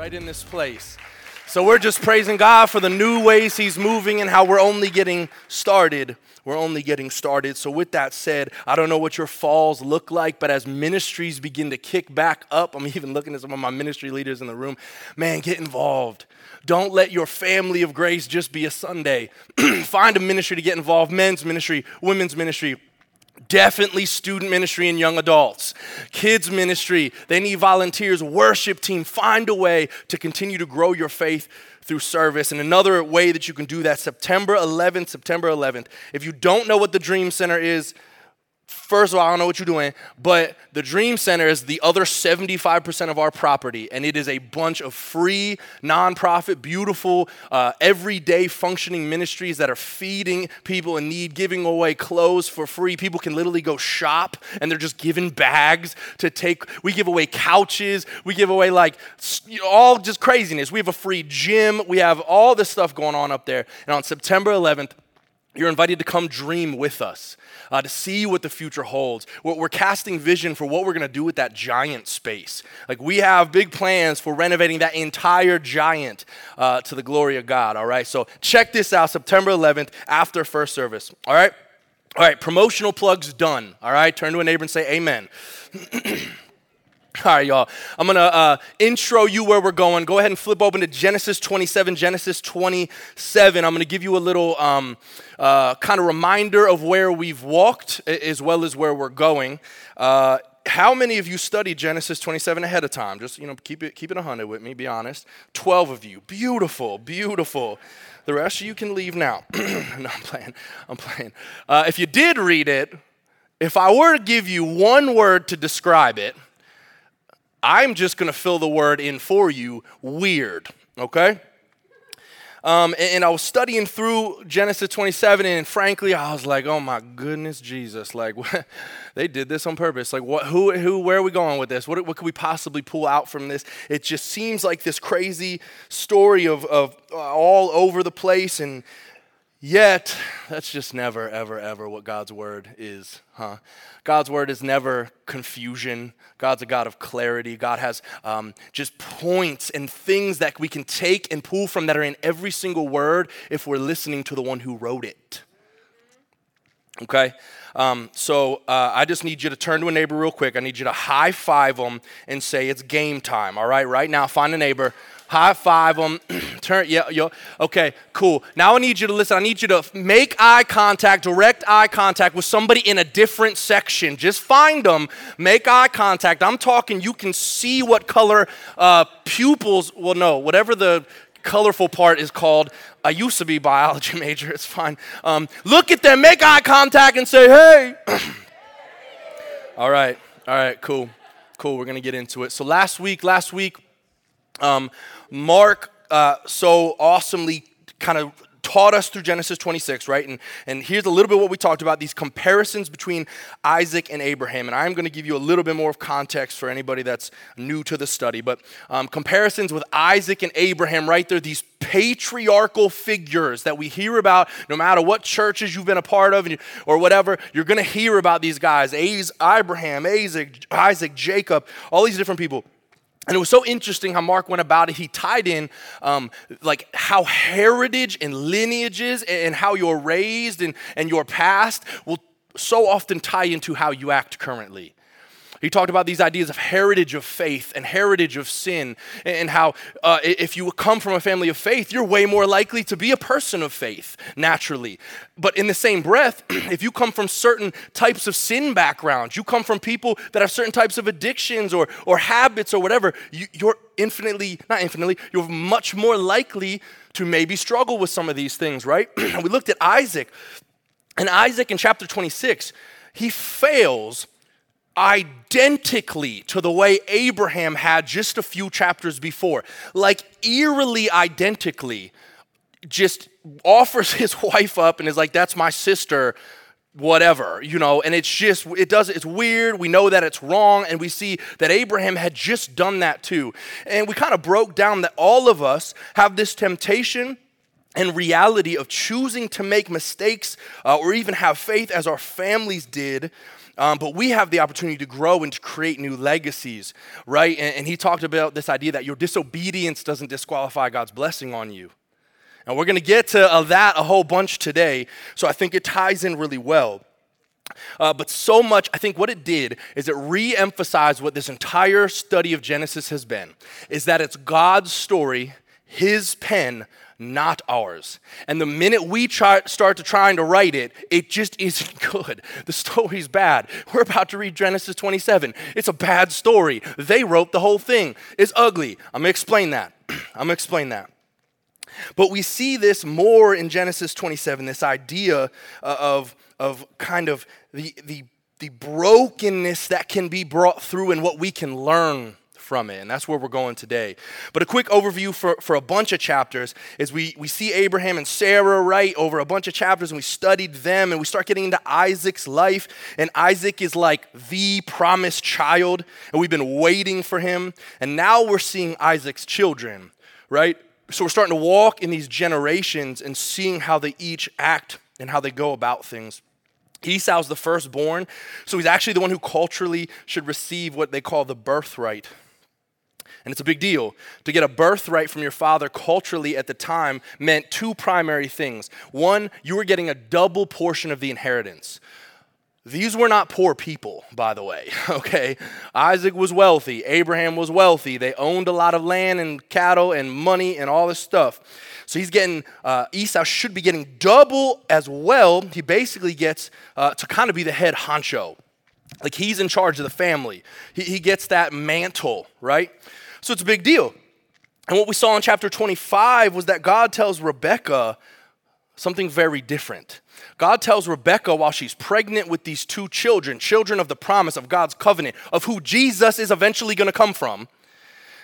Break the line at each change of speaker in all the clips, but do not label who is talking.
right in this place. So we're just praising God for the new ways He's moving and how we're only getting started. We're only getting started. So, with that said, I don't know what your falls look like, but as ministries begin to kick back up, I'm even looking at some of my ministry leaders in the room. Man, get involved. Don't let your family of grace just be a Sunday. Find a ministry to get involved men's ministry, women's ministry Definitely student ministry and young adults. Kids ministry, they need volunteers, worship team. Find a way to continue to grow your faith through service. And another way that you can do that, September 11th, September 11th. If you don't know what the Dream Center is, First of all, I don't know what you're doing, but the Dream Center is the other 75% of our property, and it is a bunch of free, nonprofit, beautiful, uh, everyday functioning ministries that are feeding people in need, giving away clothes for free. People can literally go shop, and they're just given bags to take. We give away couches, we give away like all just craziness. We have a free gym, we have all this stuff going on up there. And on September 11th, you're invited to come dream with us uh, to see what the future holds. We're, casting vision for what we're going to do with that giant space. Like we have big plans for renovating that entire giant uh, to the glory of God, all right? So check this out September 11th after first service, all right? All right, promotional plugs done, all right? Turn to a neighbor and say amen. All right, y'all. I'm going to uh, intro you where we're going. Go ahead and flip open to Genesis 27. Genesis 27. I'm going to give you a little um, uh, kind of reminder of where we've walked as well as where we're going. Uh, how many of you studied Genesis 27 ahead of time? Just, you know, keep it, keep it 100 with me, be honest. 12 of you. Beautiful, beautiful. The rest of you can leave now. no, I'm playing. I'm playing. Uh, if you did read it, if I were to give you one word to describe it, I'm just going to fill the word in for you weird, okay? Um, and, and, I was studying through Genesis 27, and frankly, I was like, "Oh my goodness, Jesus! Like, what? they did this on purpose. Like, what? Who? Who? Where are we going with this? What? What could we possibly pull out from this? It just seems like this crazy story of of uh, all over the place, and Yet, that's just never, ever, ever what God's word is, huh? God's word is never confusion. God's a God of clarity. God has um, just points and things that we can take and pull from that are in every single word if we're listening to the one who wrote it. Okay? Um, so uh, I just need you to turn to a neighbor real quick. I need you to high five them and say it's game time. All right, right now, find a neighbor high five them, turn, yeah, yo, okay, cool. Now I need you to listen. I need you to make eye contact, direct eye contact with somebody in a different section. Just find them, make eye contact. I'm talking, you can see what color uh, pupils, well, no, whatever the colorful part is called. I used to be biology major, it's fine. Um, look at them, make eye contact, and say, hey. all right, all right, cool, cool. We're gonna get into it. So last week, last week, um, Mark uh, so awesomely kind of taught us through Genesis 26, right? And, and here's a little bit what we talked about these comparisons between Isaac and Abraham. And I'm going to give you a little bit more of context for anybody that's new to the study. But um, comparisons with Isaac and Abraham, right? They're these patriarchal figures that we hear about no matter what churches you've been a part of or whatever. You're going to hear about these guys Abraham, Isaac, Isaac, Jacob, all these different people. And it was so interesting how Mark went about it. He tied in um, like how heritage and lineages and how you're raised and, and your past will so often tie into how you act currently. He talked about these ideas of heritage of faith and heritage of sin, and how uh, if you come from a family of faith, you're way more likely to be a person of faith naturally. But in the same breath, if you come from certain types of sin backgrounds, you come from people that have certain types of addictions or, or habits or whatever, you, you're infinitely, not infinitely, you're much more likely to maybe struggle with some of these things, right? we looked at Isaac, and Isaac in chapter 26, he fails identically to the way Abraham had just a few chapters before, like eerily identically, just offers his wife up and is like, That's my sister, whatever, you know, and it's just, it does, it's weird. We know that it's wrong, and we see that Abraham had just done that too. And we kind of broke down that all of us have this temptation and reality of choosing to make mistakes uh, or even have faith as our families did. Um, but we have the opportunity to grow and to create new legacies, right? And, and he talked about this idea that your disobedience doesn't disqualify God's blessing on you. And we're going to get to uh, that a whole bunch today. So I think it ties in really well. Uh, but so much, I think what it did is it re emphasized what this entire study of Genesis has been is that it's God's story, His pen, not ours. And the minute we try, start to trying to write it, it just isn't good. The story's bad. We're about to read Genesis 27. It's a bad story. They wrote the whole thing. It's ugly. I'm gonna explain that. I'm gonna explain that. But we see this more in Genesis 27, this idea uh, of, of kind of the, the, the brokenness that can be brought through and what we can learn from it. And that's where we're going today. But a quick overview for, for a bunch of chapters is we, we see Abraham and Sarah, right, over a bunch of chapters, and we studied them, and we start getting into Isaac's life. And Isaac is like the promised child, and we've been waiting for him. And now we're seeing Isaac's children, right? So we're starting to walk in these generations and seeing how they each act and how they go about things. Esau's the firstborn, so he's actually the one who culturally should receive what they call the birthright and it's a big deal. To get a birthright from your father culturally at the time meant two primary things. One, you were getting a double portion of the inheritance. These were not poor people, by the way, okay? Isaac was wealthy, Abraham was wealthy. They owned a lot of land and cattle and money and all this stuff. So he's getting, uh, Esau should be getting double as well. He basically gets uh, to kind of be the head honcho. Like he's in charge of the family. He, he gets that mantle, right? So it's a big deal. And what we saw in chapter 25 was that God tells Rebecca something very different. God tells Rebecca while she's pregnant with these two children, children of the promise of God's covenant, of who Jesus is eventually going to come from,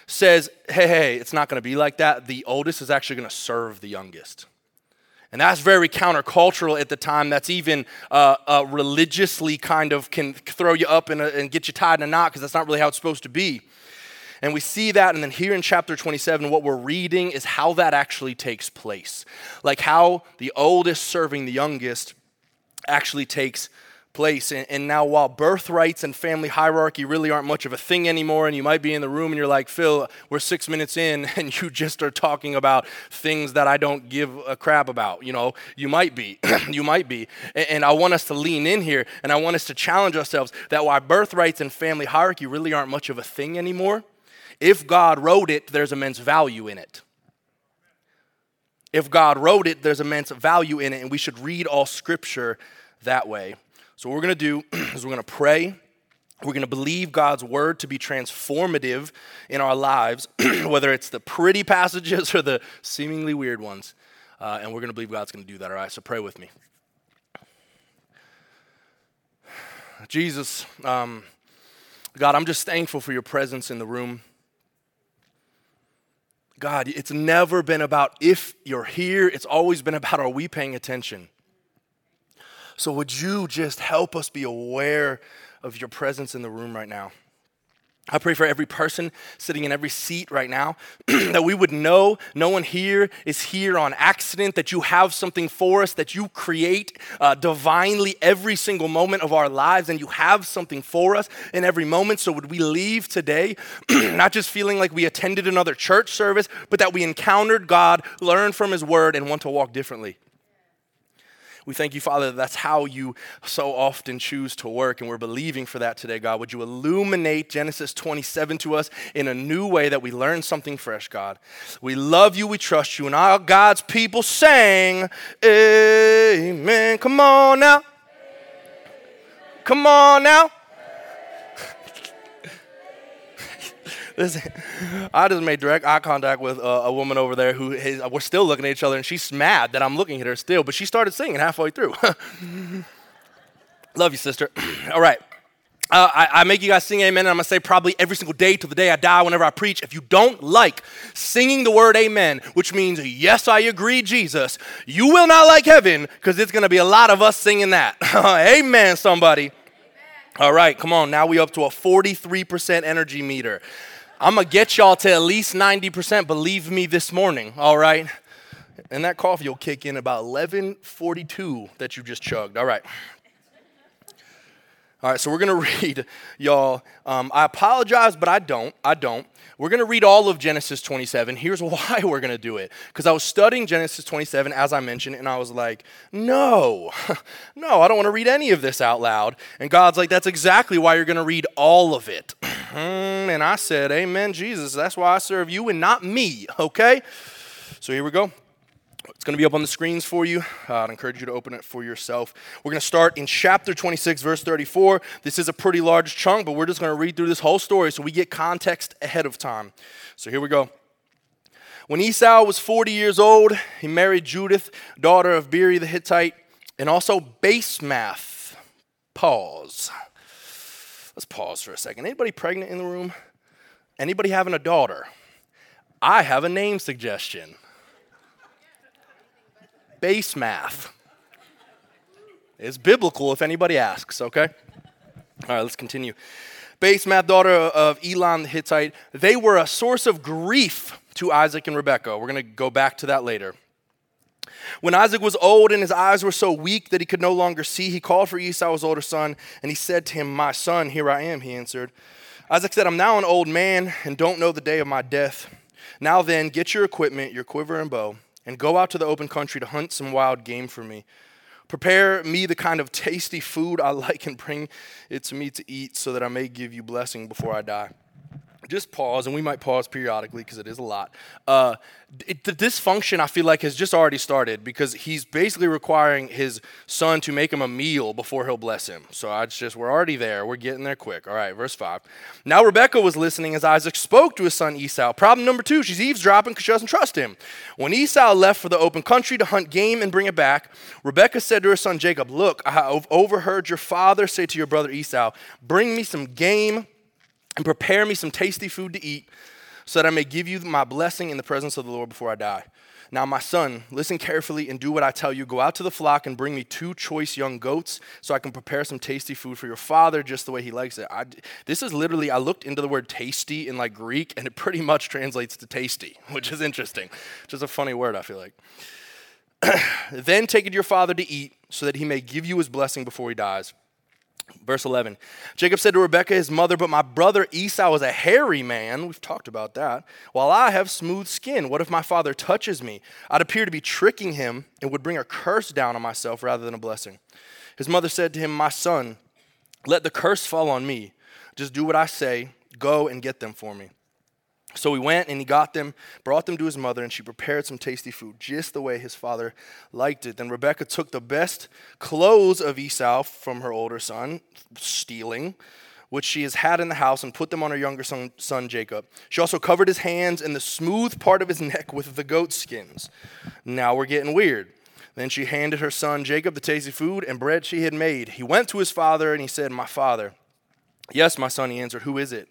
says, hey, hey, it's not going to be like that. The oldest is actually going to serve the youngest. And that's very countercultural at the time. That's even uh, uh, religiously kind of can throw you up a, and get you tied in a knot because that's not really how it's supposed to be. And we see that, and then here in chapter 27, what we're reading is how that actually takes place. Like how the oldest serving the youngest actually takes place. And, and, now, while birthrights and family hierarchy really aren't much of a thing anymore, and you might be in the room and you're like, Phil, we're six minutes in, and you just are talking about things that I don't give a crap about. You know, you might be. you might be. And, and I want us to lean in here, and I want us to challenge ourselves that while birthrights and family hierarchy really aren't much of a thing anymore, if God wrote it, there's immense value in it. If God wrote it, there's immense value in it, and we should read all scripture that way. So, what we're to do is we're to pray. We're going to believe God's word to be transformative in our lives, whether it's the pretty passages or the seemingly weird ones. Uh, and we're going to believe God's going to do that, all right? So, pray with me. Jesus, um, God, I'm just thankful for your presence in the room. God, it's never been about if you're here, it's always been about are we paying attention? So, would you just help us be aware of your presence in the room right now? I pray for every person sitting in every seat right now that we would know no one here is here on accident, that you have something for us, that you create uh, divinely every single moment of our lives, and you have something for us in every moment. So, would we leave today not just feeling like we attended another church service, but that we encountered God, learned from His word, and want to walk differently? We thank you, Father, that that's how you so often choose to work, and we're believing for that today, God. Would you illuminate Genesis 27 to us in a new way that we learn something fresh, God? We love you, we trust you, and all God's people sang, Amen. Come on now. Come on now. Listen, I just made direct eye contact with a, a woman over there who is, we're still looking at each other, and she's mad that I'm looking at her still, but she started singing halfway through. Love you, sister. All right. Uh, I, I, make you guys sing amen, and I'm gonna say probably every single day till the day I die whenever I preach. If you don't like singing the word amen, which means yes, I agree, Jesus, you will not like heaven because it's gonna be a lot of us singing that. amen, somebody. Amen. All right, come on. Now we up to a 43% energy meter. I'm gonna get y'all to at least 90%, believe me, this morning, all right? And that coffee will kick in about 11:42 that you just chugged. All right. All right, so we're going to read, y'all. Um, I apologize, but I don't. I don't. We're going to read all of Genesis 27. Here's why we're going to do it. Because I was studying Genesis 27, as I mentioned, and I was like, no, no, I don't want to read any of this out loud. And God's like, that's exactly why you're going to read all of it. and I said, Amen, Jesus. That's why I serve you and not me, okay? So here we go. It's going to be up on the screens for you. Uh, I'd encourage you to open it for yourself. We're going to start in chapter 26, verse 34. This is a pretty large chunk, but we're just going to read through this whole story so we get context ahead of time. So here we go. When Esau was 40 years old, he married Judith, daughter of Beeri the Hittite, and also Basemath. Pause. Let's pause for a second. Anybody pregnant in the room? Anybody having a daughter? I have a name suggestion. Basemath. It's biblical if anybody asks, okay? All right, let's continue. Basemath, daughter of Elon the Hittite, they were a source of grief to Isaac and Rebekah. We're going to go back to that later. When Isaac was old and his eyes were so weak that he could no longer see, he called for Esau, his older son, and he said to him, My son, here I am, he answered. Isaac said, I'm now an old man and don't know the day of my death. Now then, get your equipment, your quiver and bow and go out to the open country to hunt some wild game for me. Prepare me the kind of tasty food I like and bring it to me to eat so that I may give you blessing before I die just pause, and we might pause periodically because it is a lot. Uh, it, the dysfunction, I feel like, has just already started because he's basically requiring his son to make him a meal before he'll bless him. So I just, we're already there. We're getting there quick. All right, verse 5. Now Rebekah was listening as Isaac spoke to his son Esau. Problem number two, she's eavesdropping because she doesn't trust him. When Esau left for the open country to hunt game and bring it back, Rebekah said to her son Jacob, Look, I have overheard your father say to your brother Esau, Bring me some game and prepare me some tasty food to eat so that I may give you my blessing in the presence of the Lord before I die. Now, my son, listen carefully and do what I tell you. Go out to the flock and bring me two choice young goats so I can prepare some tasty food for your father just the way he likes it. I, this is literally, I looked into the word tasty in like Greek and it pretty much translates to tasty, which is interesting. Which is a funny word, I feel like. then take it to your father to eat so that he may give you his blessing before he dies. Verse 11 Jacob said to Rebekah, his mother, But my brother Esau is a hairy man. We've talked about that. While I have smooth skin. What if my father touches me? I'd appear to be tricking him and would bring a curse down on myself rather than a blessing. His mother said to him, My son, let the curse fall on me. Just do what I say. Go and get them for me. So he went and he got them, brought them to his mother, and she prepared some tasty food, just the way his father liked it. Then Rebekah took the best clothes of Esau from her older son, stealing, which she has had in the house, and put them on her younger son, son Jacob. She also covered his hands and the smooth part of his neck with the goat skins. Now we're getting weird. Then she handed her son Jacob the tasty food and bread she had made. He went to his father and he said, My father. Yes, my son, he answered, Who is it?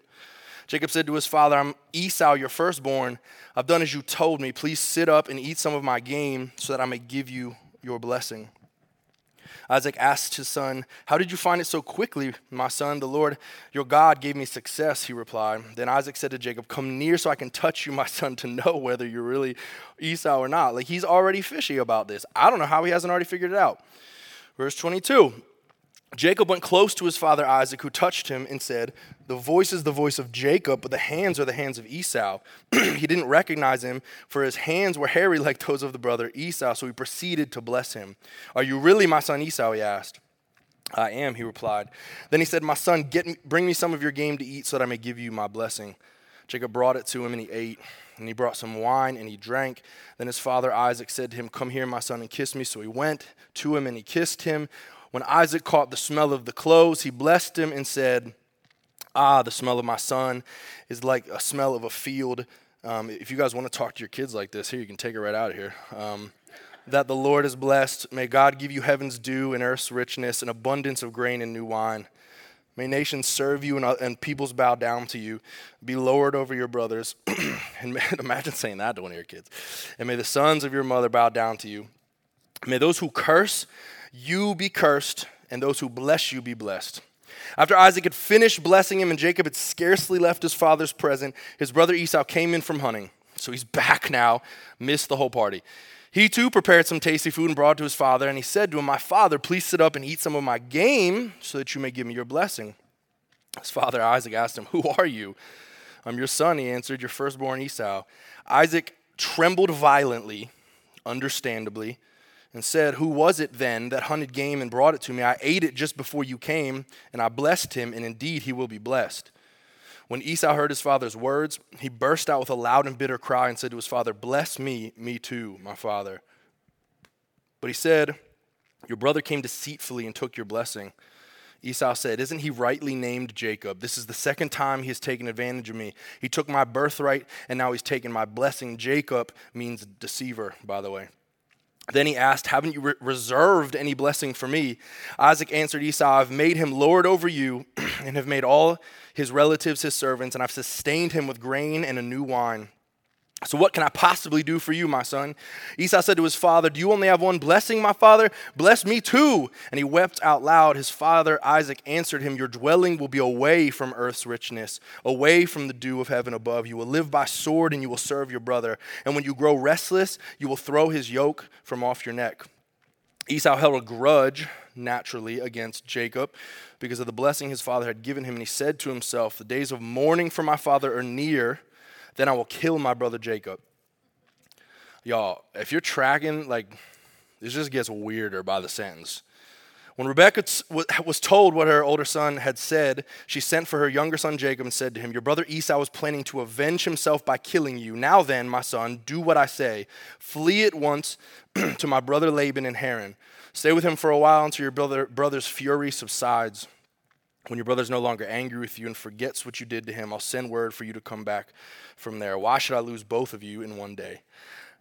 Jacob said to his father, I'm Esau, your firstborn. I've done as you told me. Please sit up and eat some of my game so that I may give you your blessing. Isaac asked his son, How did you find it so quickly, my son? The Lord your God gave me success, he replied. Then Isaac said to Jacob, Come near so I can touch you, my son, to know whether you're really Esau or not. Like he's already fishy about this. I don't know how he hasn't already figured it out. Verse 22 Jacob went close to his father Isaac, who touched him and said, The voice is the voice of Jacob, but the hands are the hands of Esau. he didn't recognize him, for his hands were hairy like those of the brother Esau, so he proceeded to bless him. Are you really my son Esau? He asked. I am, he replied. Then he said, My son, get bring me some of your game to eat so that I may give you my blessing. Jacob brought it to him, and he ate. And he brought some wine, and he drank. Then his father Isaac said to him, Come here, my son, and kiss me. So he went to him, and he kissed him. When Isaac caught the smell of the clothes, he blessed him and said, Ah, the smell of my son is like a smell of a field. Um, if you guys want to talk to your kids like this, here, you can take it right out of here. Um, that the Lord is blessed. May God give you heaven's dew and earth's richness, an abundance of grain and new wine. May nations serve you and, uh, and peoples bow down to you. Be lowered over your brothers. and imagine saying that to one of your kids. And may the sons of your mother bow down to you. May those who curse you be cursed, and those who bless you be blessed. After Isaac had finished blessing him and Jacob had scarcely left his father's present, his brother Esau came in from hunting. So he's back now, missed the whole party. He too prepared some tasty food and brought it to his father, and he said to him, My father, please sit up and eat some of my game so that you may give me your blessing. His father Isaac asked him, Who are you? I'm your son, he answered, your firstborn Esau. Isaac trembled violently, understandably, and said, Who was it then that hunted game and brought it to me? I ate it just before you came, and I blessed him, and indeed he will be blessed. When Esau heard his father's words, he burst out with a loud and bitter cry and said to his father, Bless me, me too, my father. But he said, Your brother came deceitfully and took your blessing. Esau said, Isn't he rightly named Jacob? This is the second time he has taken advantage of me. He took my birthright, and now he's taken my blessing. Jacob means deceiver, by the way. Then he asked, Haven't you re- reserved any blessing for me? Isaac answered Esau, I've made him Lord over you, and have made all his relatives his servants, and I've sustained him with grain and a new wine. So, what can I possibly do for you, my son? Esau said to his father, Do you only have one blessing, my father? Bless me too. And he wept out loud. His father Isaac answered him, Your dwelling will be away from earth's richness, away from the dew of heaven above. You will live by sword and you will serve your brother. And when you grow restless, you will throw his yoke from off your neck. Esau held a grudge naturally against Jacob because of the blessing his father had given him. And he said to himself, The days of mourning for my father are near, then I will kill my brother Jacob. Y'all, if you're tracking, like, this just gets weirder by the sentence. When Rebekah was told what her older son had said, she sent for her younger son Jacob and said to him, Your brother Esau is planning to avenge himself by killing you. Now then, my son, do what I say. Flee at once to my brother Laban in Haran. Stay with him for a while until your brother, brother's fury subsides. When your brother's no longer angry with you and forgets what you did to him, I'll send word for you to come back from there. Why should I lose both of you in one day?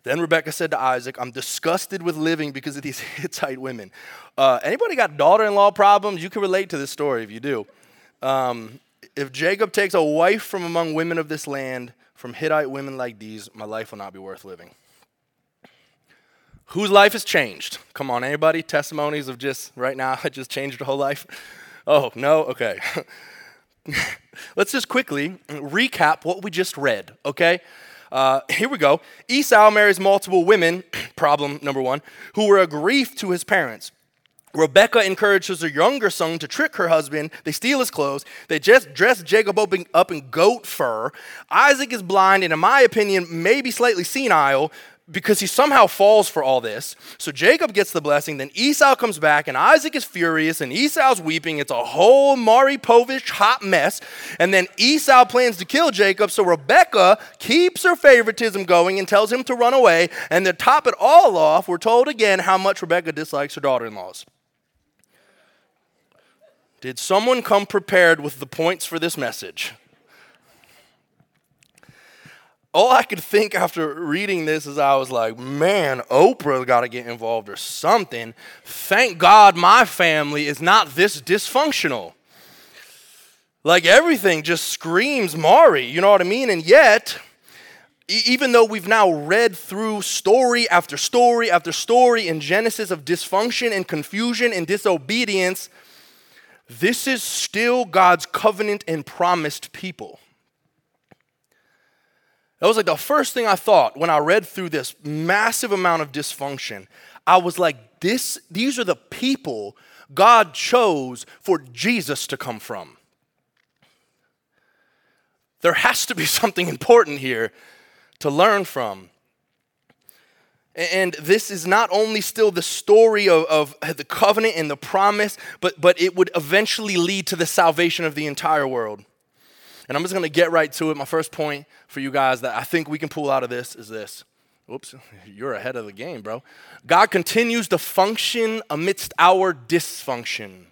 Then Rebekah said to Isaac, I'm disgusted with living because of these Hittite women. Uh, anybody got daughter in law problems? You can relate to this story if you do. Um, if Jacob takes a wife from among women of this land, from Hittite women like these, my life will not be worth living. Whose life has changed? Come on, anybody? Testimonies of just right now, I just changed your whole life? Oh, no? Okay. Let's just quickly recap what we just read, okay? Uh, here we go. Esau marries multiple women, problem number one, who were a grief to his parents. Rebecca encourages her younger son to trick her husband. They steal his clothes. They just dress Jacob up in, up in goat fur. Isaac is blind and, in my opinion, maybe slightly senile because he somehow falls for all this. So Jacob gets the blessing, then Esau comes back, and Isaac is furious, and Esau's weeping. It's a whole Maury Povich hot mess. And then Esau plans to kill Jacob, so Rebecca keeps her favoritism going and tells him to run away. And to top it all off, we're told again how much Rebecca dislikes her daughter in laws. Did someone come prepared with the points for this message? All I could think after reading this is I was like, man, Oprah got to get involved or something. Thank God my family is not this dysfunctional. Like everything just screams Maury, you know what I mean? And yet, even though we've now read through story after story after story in Genesis of dysfunction and confusion and disobedience, this is still God's covenant and promised people. That was like the first thing I thought when I read through this massive amount of dysfunction. I was like, this, these are the people God chose for Jesus to come from. There has to be something important here to learn from. And this is not only still the story of, of, the covenant and the promise, but, but it would eventually lead to the salvation of the entire world. And I'm just going to get right to it. My first point for you guys that I think we can pull out of this is this. Oops, you're ahead of the game, bro. God continues to function amidst our dysfunction.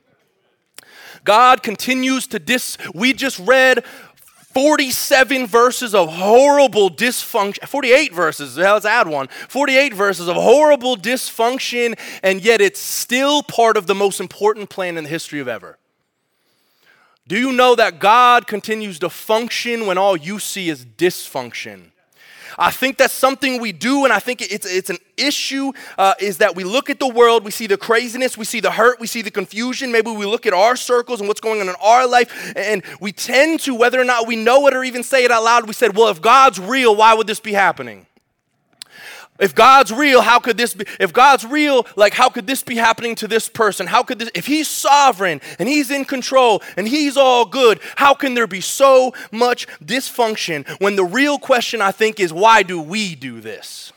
God continues to dis. We just read 47 verses of horrible dysfunction, 48 verses, let's add one. 48 verses of horrible dysfunction, and yet it's still part of the most important plan in the history of ever. Do you know that God continues to function when all you see is dysfunction? I think that's something we do, and I think it's, it's an issue uh, is that we look at the world, we see the craziness, we see the hurt, we see the confusion. Maybe we look at our circles and what's going on in our life, and we tend to, whether or not we know it or even say it out loud, we said, well, if God's real, why would this be happening? If God's real, how could this be? If God's real, like how could this be happening to this person? How could this, if He's sovereign and He's in control and He's all good, how can there be so much dysfunction when the real question I think is why do we do this?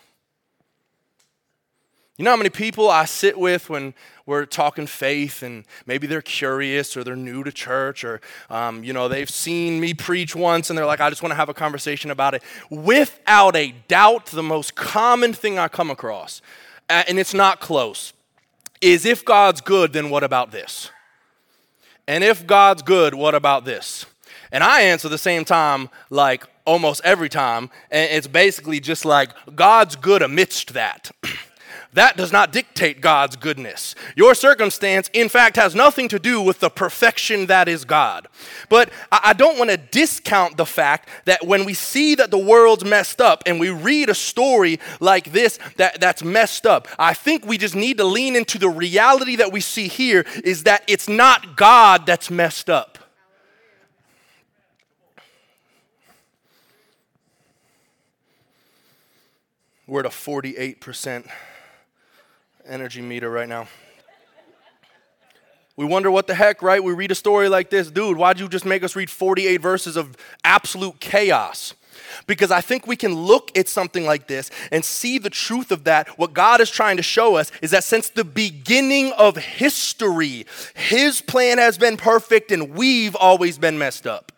You know how many people I sit with when we're talking faith and maybe they're curious or they're new to church or, um, you know, they've seen me preach once and they're like, I just want to have a conversation about it. Without a doubt, the most common thing I come across, and it's not close, is if God's good, then what about this? And if God's good, what about this? And I answer the same time, like almost every time. And it's basically just like God's good amidst that. that does not dictate God's goodness. Your circumstance, in fact, has nothing to do with the perfection that is God. But I don't want to discount the fact that when we see that the world's messed up and we read a story like this that, that's messed up, I think we just need to lean into the reality that we see here is that it's not God that's messed up. We're at a 48% energy meter right now. We wonder what the heck, right? We read a story like this, dude, why'd you just make us read 48 verses of absolute chaos? Because I think we can look at something like this and see the truth of that. What God is trying to show us is that since the beginning of history, His plan has been perfect and we've always been messed up.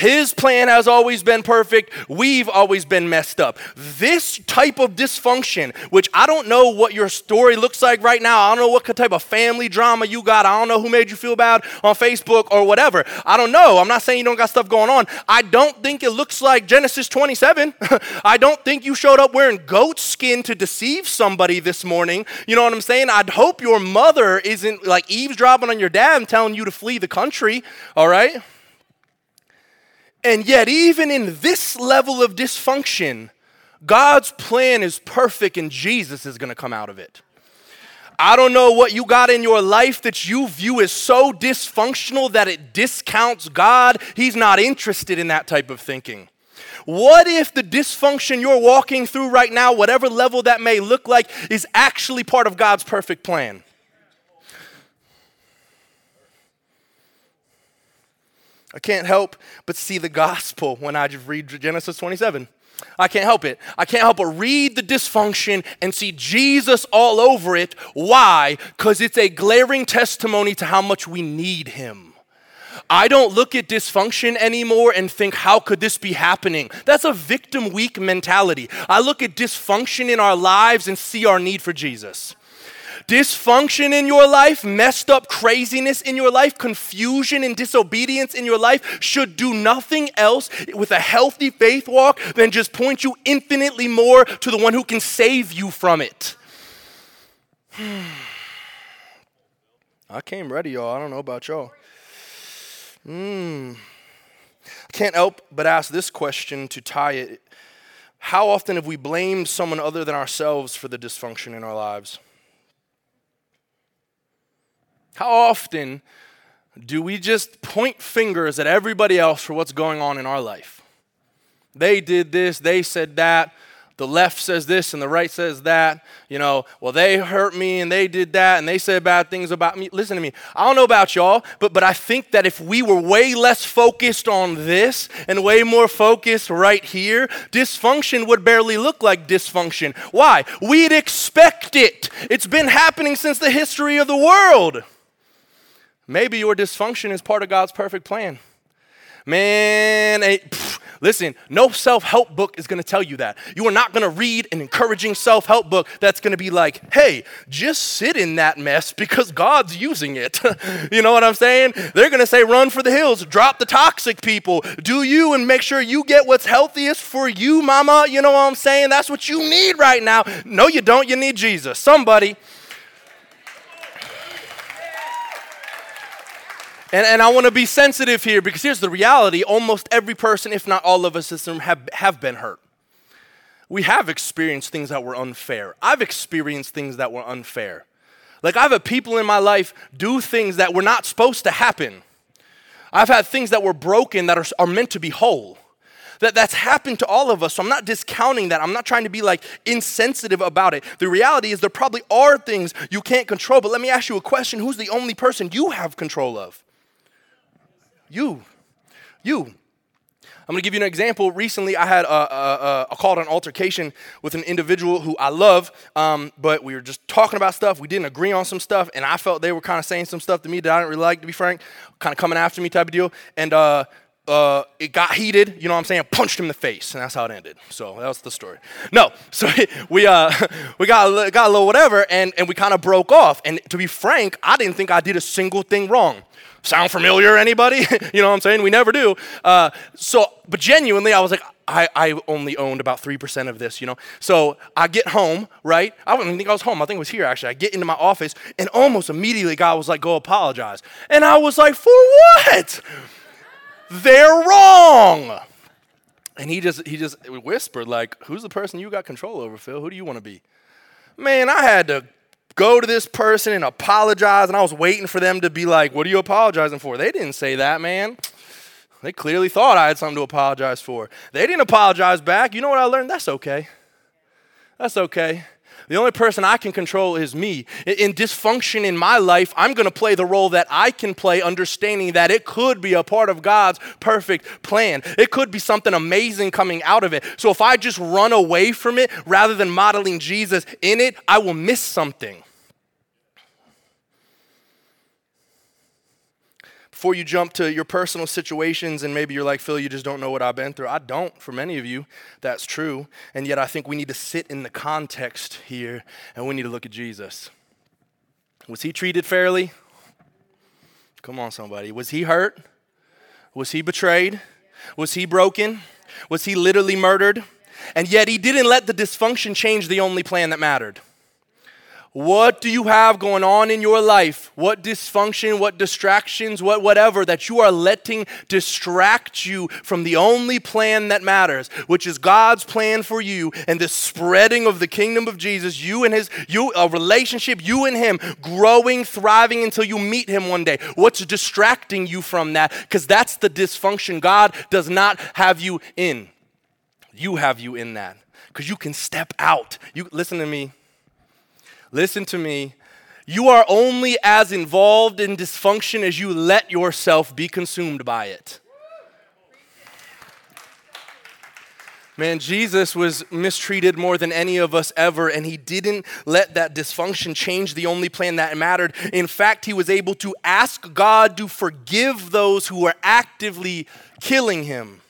His plan has always been perfect. We've always been messed up. This type of dysfunction, which I don't know what your story looks like right now. I don't know what type of family drama you got. I don't know who made you feel bad on Facebook or whatever. I don't know. I'm not saying you don't got stuff going on. I don't think it looks like Genesis 27. I don't think you showed up wearing goat skin to deceive somebody this morning. You know what I'm saying? I'd hope your mother isn't like eavesdropping on your dad and telling you to flee the country, all right? And yet, even in this level of dysfunction, God's plan is perfect and Jesus is to come out of it. I don't know what you got in your life that you view as so dysfunctional that it discounts God. He's not interested in that type of thinking. What if the dysfunction you're walking through right now, whatever level that may look like, is actually part of God's perfect plan? I can't help but see the gospel when I just read Genesis 27. I can't help it. I can't help but read the dysfunction and see Jesus all over it. Why? Because it's a glaring testimony to how much we need Him. I don't look at dysfunction anymore and think, how could this be happening? That's a victim weak mentality. I look at dysfunction in our lives and see our need for Jesus dysfunction in your life, messed up craziness in your life, confusion and disobedience in your life should do nothing else with a healthy faith walk than just point you infinitely more to the one who can save you from it. I came ready, y'all. I don't know about y'all. Hmm. I can't help but ask this question to tie it. How often have we blamed someone other than ourselves for the dysfunction in our lives? How often do we just point fingers at everybody else for what's going on in our life? They did this, they said that, the left says this and the right says that. You know, well, they hurt me and they did that and they said bad things about me. Listen to me. I don't know about y'all, but, but I think that if we were way less focused on this and way more focused right here, dysfunction would barely look like dysfunction. Why? We'd expect it. It's been happening since the history of the world. Maybe your dysfunction is part of God's perfect plan. Man, pff, listen, no self help book is gonna tell you that. You are not gonna read an encouraging self help book that's gonna be like, hey, just sit in that mess because God's using it. you know what I'm saying? They're gonna say, run for the hills, drop the toxic people, do you and make sure you get what's healthiest for you, mama. You know what I'm saying? That's what you need right now. No, you don't. You need Jesus. Somebody. And, and I want to be sensitive here because here's the reality almost every person, if not all of us, have, have been hurt. We have experienced things that were unfair. I've experienced things that were unfair. Like, I've had people in my life do things that were not supposed to happen. I've had things that were broken that are, are meant to be whole. That, that's happened to all of us. So I'm not discounting that. I'm not trying to be like insensitive about it. The reality is there probably are things you can't control. But let me ask you a question Who's the only person you have control of? You. You. I'm gonna give you an example. Recently, I had a, a, a called an altercation with an individual who I love, um, but we were just talking about stuff. We didn't agree on some stuff, and I felt they were kind of saying some stuff to me that I didn't really like, to be frank, kind of coming after me type of deal. And uh, uh, it got heated, you know what I'm saying? Punched him in the face, and that's how it ended. So that was the story. No, so we uh, we got got a little whatever, and and we kind of broke off. And to be frank, I didn't think I did a single thing wrong. Sound familiar, anybody? you know what I'm saying? We never do. Uh, so, but genuinely, I was like, I, I only owned about 3% of this, you know? So I get home, right? I don't even think I was home. I think it was here, actually. I get into my office, and almost immediately, God was like, go apologize. And I was like, for what? They're wrong. And he just, he just whispered, like, who's the person you got control over, Phil? Who do you want to be? Man, I had to go to this person and apologize. And I was waiting for them to be like, What are you apologizing for? They didn't say that, man. They clearly thought I had something to apologize for. They didn't apologize back. You know what I learned? That's okay. That's okay. The only person I can control is me. In dysfunction in my life, I'm going to play the role that I can play, understanding that it could be a part of God's perfect plan. It could be something amazing coming out of it. So if I just run away from it rather than modeling Jesus in it, I will miss something. Before you jump to your personal situations and maybe you're like, Phil, you just don't know what I've been through. I don't. For many of you, that's true. And yet I think we need to sit in the context here and we need to look at Jesus. Was he treated fairly? Come on, somebody. Was he hurt? Was he betrayed? Was he broken? Was he literally murdered? And yet he didn't let the dysfunction change the only plan that mattered. What do you have going on in your life? What dysfunction, what distractions, what whatever that you are letting distract you from the only plan that matters, which is God's plan for you and the spreading of the kingdom of Jesus, you and his you a relationship, you and him growing, thriving until you meet him one day. What's distracting you from that? Cuz that's the dysfunction God does not have you in. You have you in that cuz you can step out. You listen to me listen to me. You are only as involved in dysfunction as you let yourself be consumed by it. Man, Jesus was mistreated more than any of us ever, and he didn't let that dysfunction change the only plan that mattered. In fact, he was able to ask God to forgive those who were actively killing him.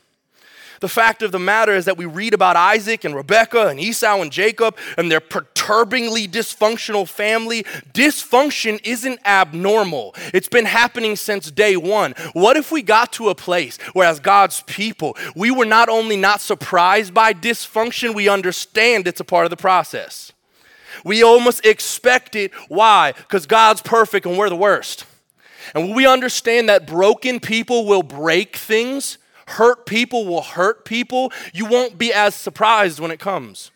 The fact of the matter is that we read about Isaac and Rebekah and Esau and Jacob and their perturbingly dysfunctional family. Dysfunction isn't abnormal, it's been happening since day one. What if we got to a place where, as God's people, we were not only not surprised by dysfunction, we understand it's a part of the process? We almost expect it. Why? Because God's perfect and we're the worst. And when we understand that broken people will break things, hurt people will hurt people, you won't be as surprised when it comes.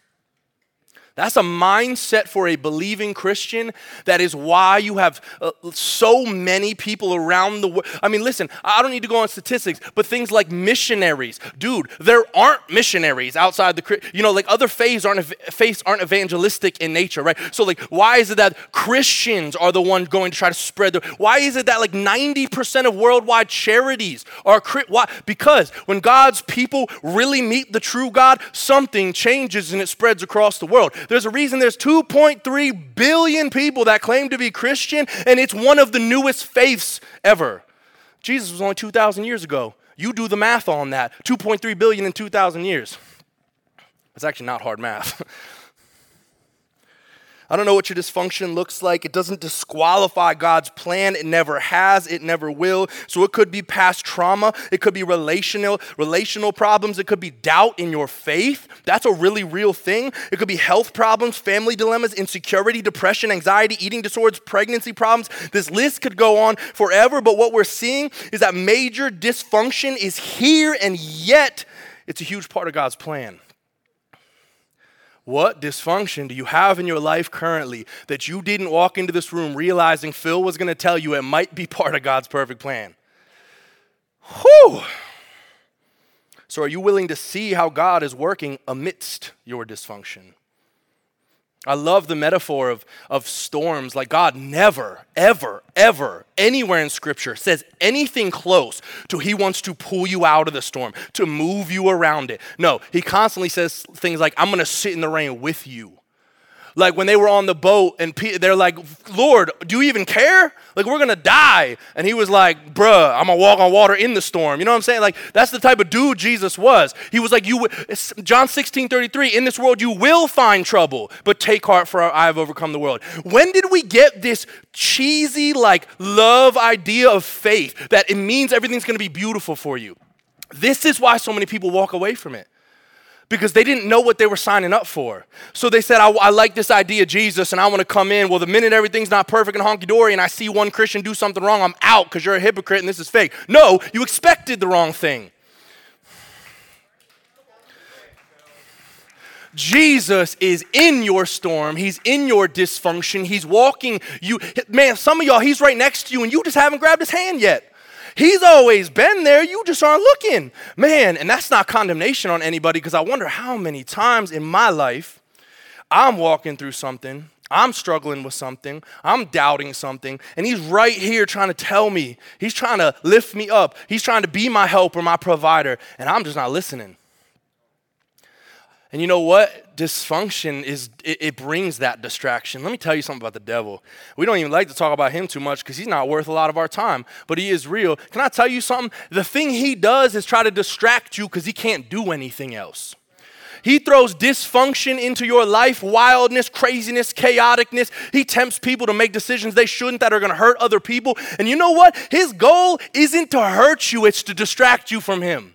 That's a mindset for a believing Christian. That is why you have uh, so many people around the world. I mean, listen, I don't need to go on statistics, but things like missionaries. Dude, there aren't missionaries outside the, you know, like other faiths aren't, faiths aren't evangelistic in nature, right? So, like, why is it that Christians are the ones going to try to spread the, why is it that like 90% of worldwide charities are, why? Because when God's people really meet the true God, something changes and it spreads across the world. There's a reason there's 2.3 billion people that claim to be Christian, and it's one of the newest faiths ever. Jesus was only 2,000 years ago. You do the math on that 2.3 billion in 2,000 years. It's actually not hard math. I don't know what your dysfunction looks like. It doesn't disqualify God's plan. It never has, it never will. So it could be past trauma, it could be relational relational problems, it could be doubt in your faith. That's a really real thing. It could be health problems, family dilemmas, insecurity, depression, anxiety, eating disorders, pregnancy problems. This list could go on forever, but what we're seeing is that major dysfunction is here and yet it's a huge part of God's plan. What dysfunction do you have in your life currently that you didn't walk into this room realizing Phil was going to tell you it might be part of God's perfect plan? Whew. So, are you willing to see how God is working amidst your dysfunction? I love the metaphor of, of storms. Like, God never, ever, ever, anywhere in Scripture says anything close to He wants to pull you out of the storm, to move you around it. No, He constantly says things like, I'm going to sit in the rain with you. Like when they were on the boat and they're like, Lord, do you even care? Like we're gonna die. And he was like, bruh, I'm gonna walk on water in the storm. You know what I'm saying? Like that's the type of dude Jesus was. He was like, you, John 16, 33, in this world you will find trouble, but take heart for I have overcome the world. When did we get this cheesy, like love idea of faith that it means everything's gonna be beautiful for you? This is why so many people walk away from it because they didn't know what they were signing up for. So they said, I, I like this idea, Jesus, and I want to come in. Well, the minute everything's not perfect and honky dory, and I see one Christian do something wrong, I'm out because you're a hypocrite and this is fake. No, you expected the wrong thing. Jesus is in your storm. He's in your dysfunction. He's walking you. Man, some of y'all, he's right next to you and you just haven't grabbed his hand yet. He's always been there. You just aren't looking. Man, and that's not condemnation on anybody because I wonder how many times in my life I'm walking through something. I'm struggling with something. I'm doubting something. And he's right here trying to tell me. He's trying to lift me up. He's trying to be my helper, my provider. And I'm just not listening. And you know what? Dysfunction is it, it, brings that distraction. Let me tell you something about the devil. We don't even like to talk about him too much because he's not worth a lot of our time, but he is real. Can I tell you something? The thing he does is try to distract you because he can't do anything else. He throws dysfunction into your life, wildness, craziness, chaoticness. He tempts people to make decisions they shouldn't that are going to hurt other people. And you know what? His goal isn't to hurt you, it's to distract you from him.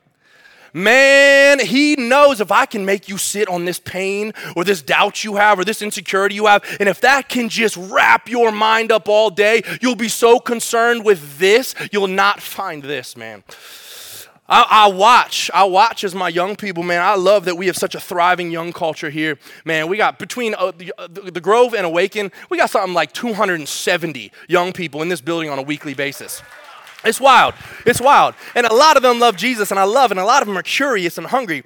Man, he knows if I can make you sit on this pain or this doubt you have or this insecurity you have, and if that can just wrap your mind up all day, you'll be so concerned with this, you'll not find this, man. I, I, watch, I watch as my young people, man. I love that we have such a thriving young culture here, man. We got between uh, the, uh, the Grove and Awaken, we got something like 270 young people in this building on a weekly basis. It's wild. It's wild. And a lot of them love Jesus, and I love, and a lot of them are curious and hungry.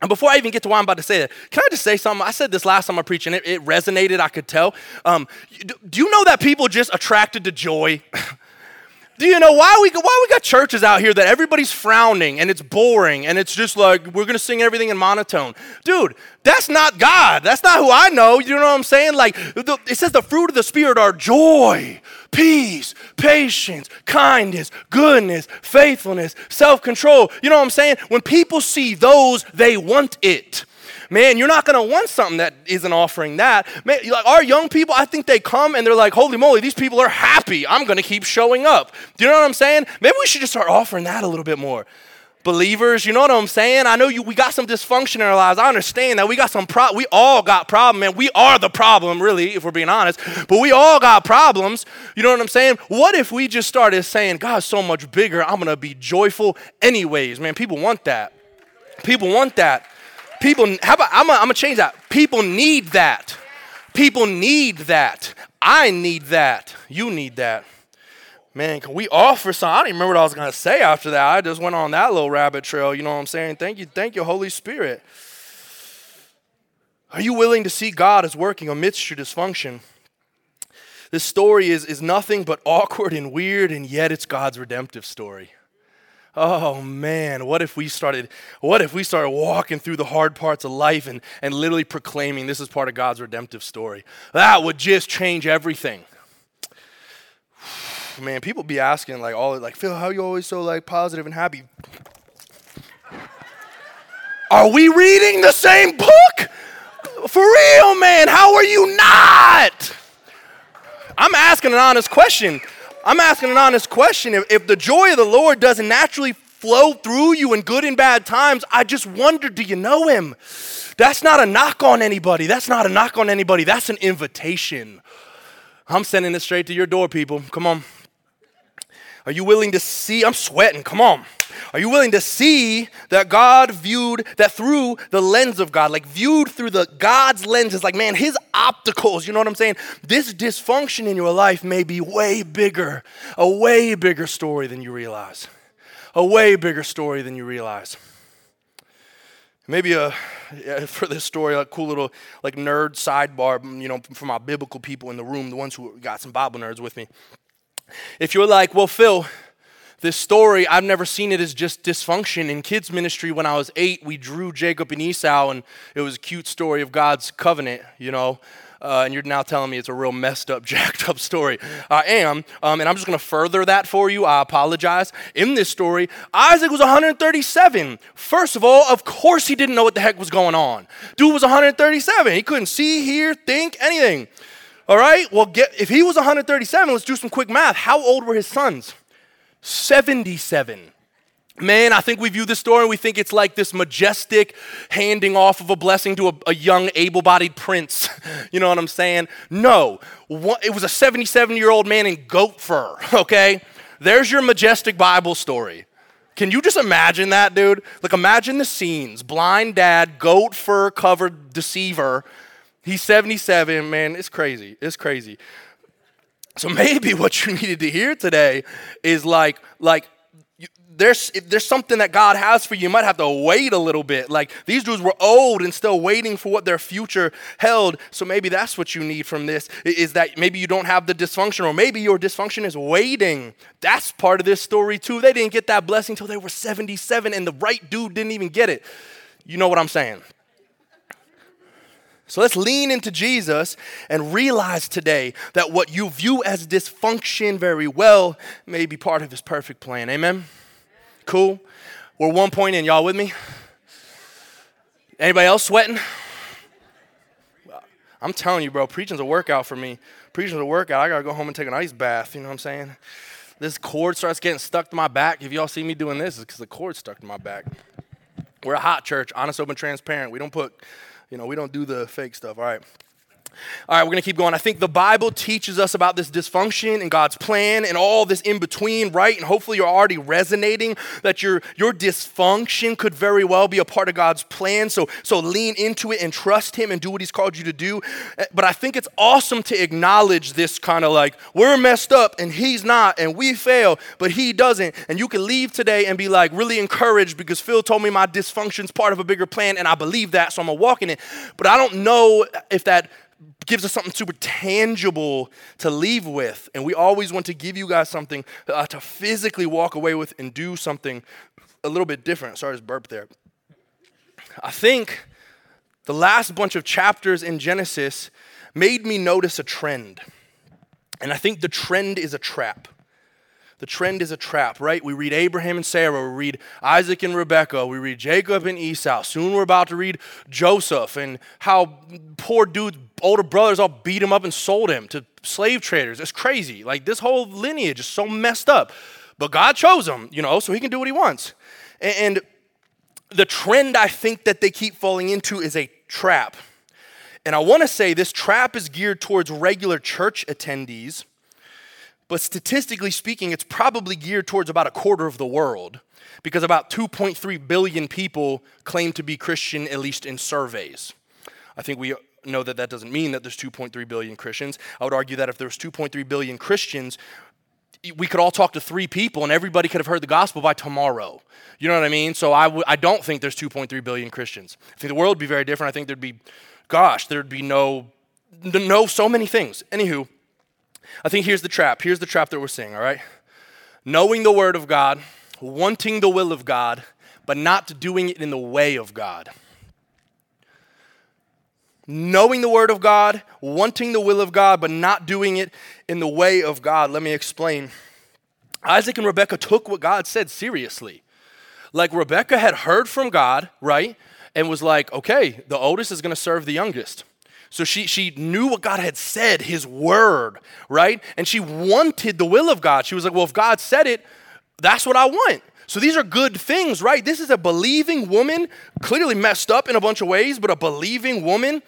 And before I even get to why I'm about to say that, can I just say something? I said this last time I preached, and it, it resonated, I could tell. Um, do you know that people just attracted to joy? Do you know why we why we got churches out here that everybody's frowning and it's boring and it's just like we're gonna sing everything in monotone, dude? That's not God. That's not who I know. You know what I'm saying? Like the, it says, the fruit of the spirit are joy, peace, patience, kindness, goodness, faithfulness, self-control. You know what I'm saying? When people see those, they want it man, you're not going to want something that isn't offering that. Man, like our young people, I think they come and they're like, holy moly, these people are happy. I'm going to keep showing up. Do you know what I'm saying? Maybe we should just start offering that a little bit more. Believers, you know what I'm saying? I know you, we got some dysfunction in our lives. I understand that we got some pro. We all got problem, man. We are the problem, really, if we're being honest. But we all got problems. You know what I'm saying? What if we just started saying, God's so much bigger. I'm gonna be joyful anyways, man. People want that. People want that. People, how about, I'm gonna change that. People need that. People need that. I need that. You need that. Man, can we offer some? I don't even remember what I was gonna say after that. I just went on that little rabbit trail. You know what I'm saying? Thank you, thank you, Holy Spirit. Are you willing to see God as working amidst your dysfunction? This story is, is nothing but awkward and weird, and yet it's God's redemptive story oh man, what if we started, what if we started walking through the hard parts of life and, and literally proclaiming this is part of God's redemptive story? That would just change everything. Man, people be asking like all like Phil, how are you always so like positive and happy? Are we reading the same book? For real, man, how are you not? I'm asking an honest question. I'm asking an honest question. If, if the joy of the Lord doesn't naturally flow through you in good and bad times, I just wonder do you know Him? That's not a knock on anybody. That's not a knock on anybody. That's an invitation. I'm sending it straight to your door, people. Come on. Are you willing to see? I'm sweating. Come on. Are you willing to see that God viewed that through the lens of God, like viewed through the God's lenses, like man, his opticals, you know what I'm saying? This dysfunction in your life may be way bigger, a way bigger story than you realize. A way bigger story than you realize. Maybe uh, a for this story, a cool little like nerd sidebar, you know, for my biblical people in the room, the ones who got some Bible nerds with me. If you're like, well, Phil, this story, I've never seen it as just dysfunction. In kids' ministry, when I was eight, we drew Jacob and Esau, and it was a cute story of God's covenant, you know. Uh, and you're now telling me it's a real messed up, jacked up story. I am, um, and I'm just going to further that for you. I apologize. In this story, Isaac was 137. First of all, of course, he didn't know what the heck was going on. Dude was 137. He couldn't see, hear, think, anything. All right. Well, get, if he was 137, let's do some quick math. How old were his sons? 77. Man, I think we view this story and we think it's like this majestic handing off of a blessing to a, a young, able bodied prince. you know what I'm saying? No, it was a 77 year old man in goat fur, okay? There's your majestic Bible story. Can you just imagine that, dude? Like, imagine the scenes blind dad, goat fur covered deceiver. He's 77, man, it's crazy. It's crazy. So maybe what you needed to hear today is like, like, there's there's something that God has for you, you might have to wait a little bit. Like these dudes were old and still waiting for what their future held. So maybe that's what you need from this is that maybe you don't have the dysfunction, or maybe your dysfunction is waiting. That's part of this story too. They didn't get that blessing until they were 77, and the right dude didn't even get it. You know what I'm saying? So let's lean into Jesus and realize today that what you view as dysfunction very well may be part of his perfect plan. Amen? Cool? We're one point in. Y'all with me? Anybody else sweating? I'm telling you, bro, preaching's a workout for me. Preaching's a workout. I gotta go home and take an ice bath. You know what I'm saying? This cord starts getting stuck to my back. If y'all see me doing this, it's because the cord's stuck to my back. We're a hot church, honest, open, transparent. We don't put you know, we don't do the fake stuff. All right. All right, we're going to keep going. I think the Bible teaches us about this dysfunction and God's plan and all this in between, right? And hopefully you're already resonating that your, your dysfunction could very well be a part of God's plan. So, so lean into it and trust Him and do what He's called you to do. Eh, but I think it's awesome to acknowledge this kind of like, we're messed up and He's not, and we fail, but He doesn't. And you can leave today and be like really encouraged because Phil told me my dysfunction's part of a bigger plan, and I believe that, so I'm going to walk in it. But I don't know if that gives us something super tangible to leave with. And we always want to give you guys something uh, to physically walk away with and do something a little bit different. Sorry, just burp there. I think the last bunch of chapters in Genesis made me notice a trend. And I think the trend is a trap. The trend is a trap, right? We read Abraham and Sarah, we read Isaac and Rebekah, we read Jacob and Esau. Soon we're about to read Joseph and how poor dude's older brothers all beat him up and sold him to slave traders. It's crazy. Like this whole lineage is so messed up. But God chose him, you know, so he can do what he wants. And the trend I think that they keep falling into is a trap. And I want to say this trap is geared towards regular church attendees but statistically speaking, it's probably geared towards about a quarter of the world because about 2.3 billion people claim to be Christian, at least in surveys. I think we know that that doesn't mean that there's 2.3 billion Christians. I would argue that if there was 2.3 billion Christians, we could all talk to three people and everybody could have heard the gospel by tomorrow. You know what I mean? So I w- I don't think there's 2.3 billion Christians. I think the world would be very different. I think there'd be, gosh, there'd be no, no, so many things. Anywho, I think here's the trap. Here's the trap that we're seeing, all right? Knowing the Word of God, wanting the will of God, but not doing it in the way of God. Knowing the Word of God, wanting the will of God, but not doing it in the way of God. Let me explain. Isaac and Rebekah took what God said seriously. Like Rebekah had heard from God, right? And was like, okay, the oldest is going to serve the youngest. So she, she knew what God had said, his word, right? And she wanted the will of God. She was like, well, if God said it, that's what I want. So these are good things, right? This is a believing woman, clearly messed up in a bunch of ways, but a believing woman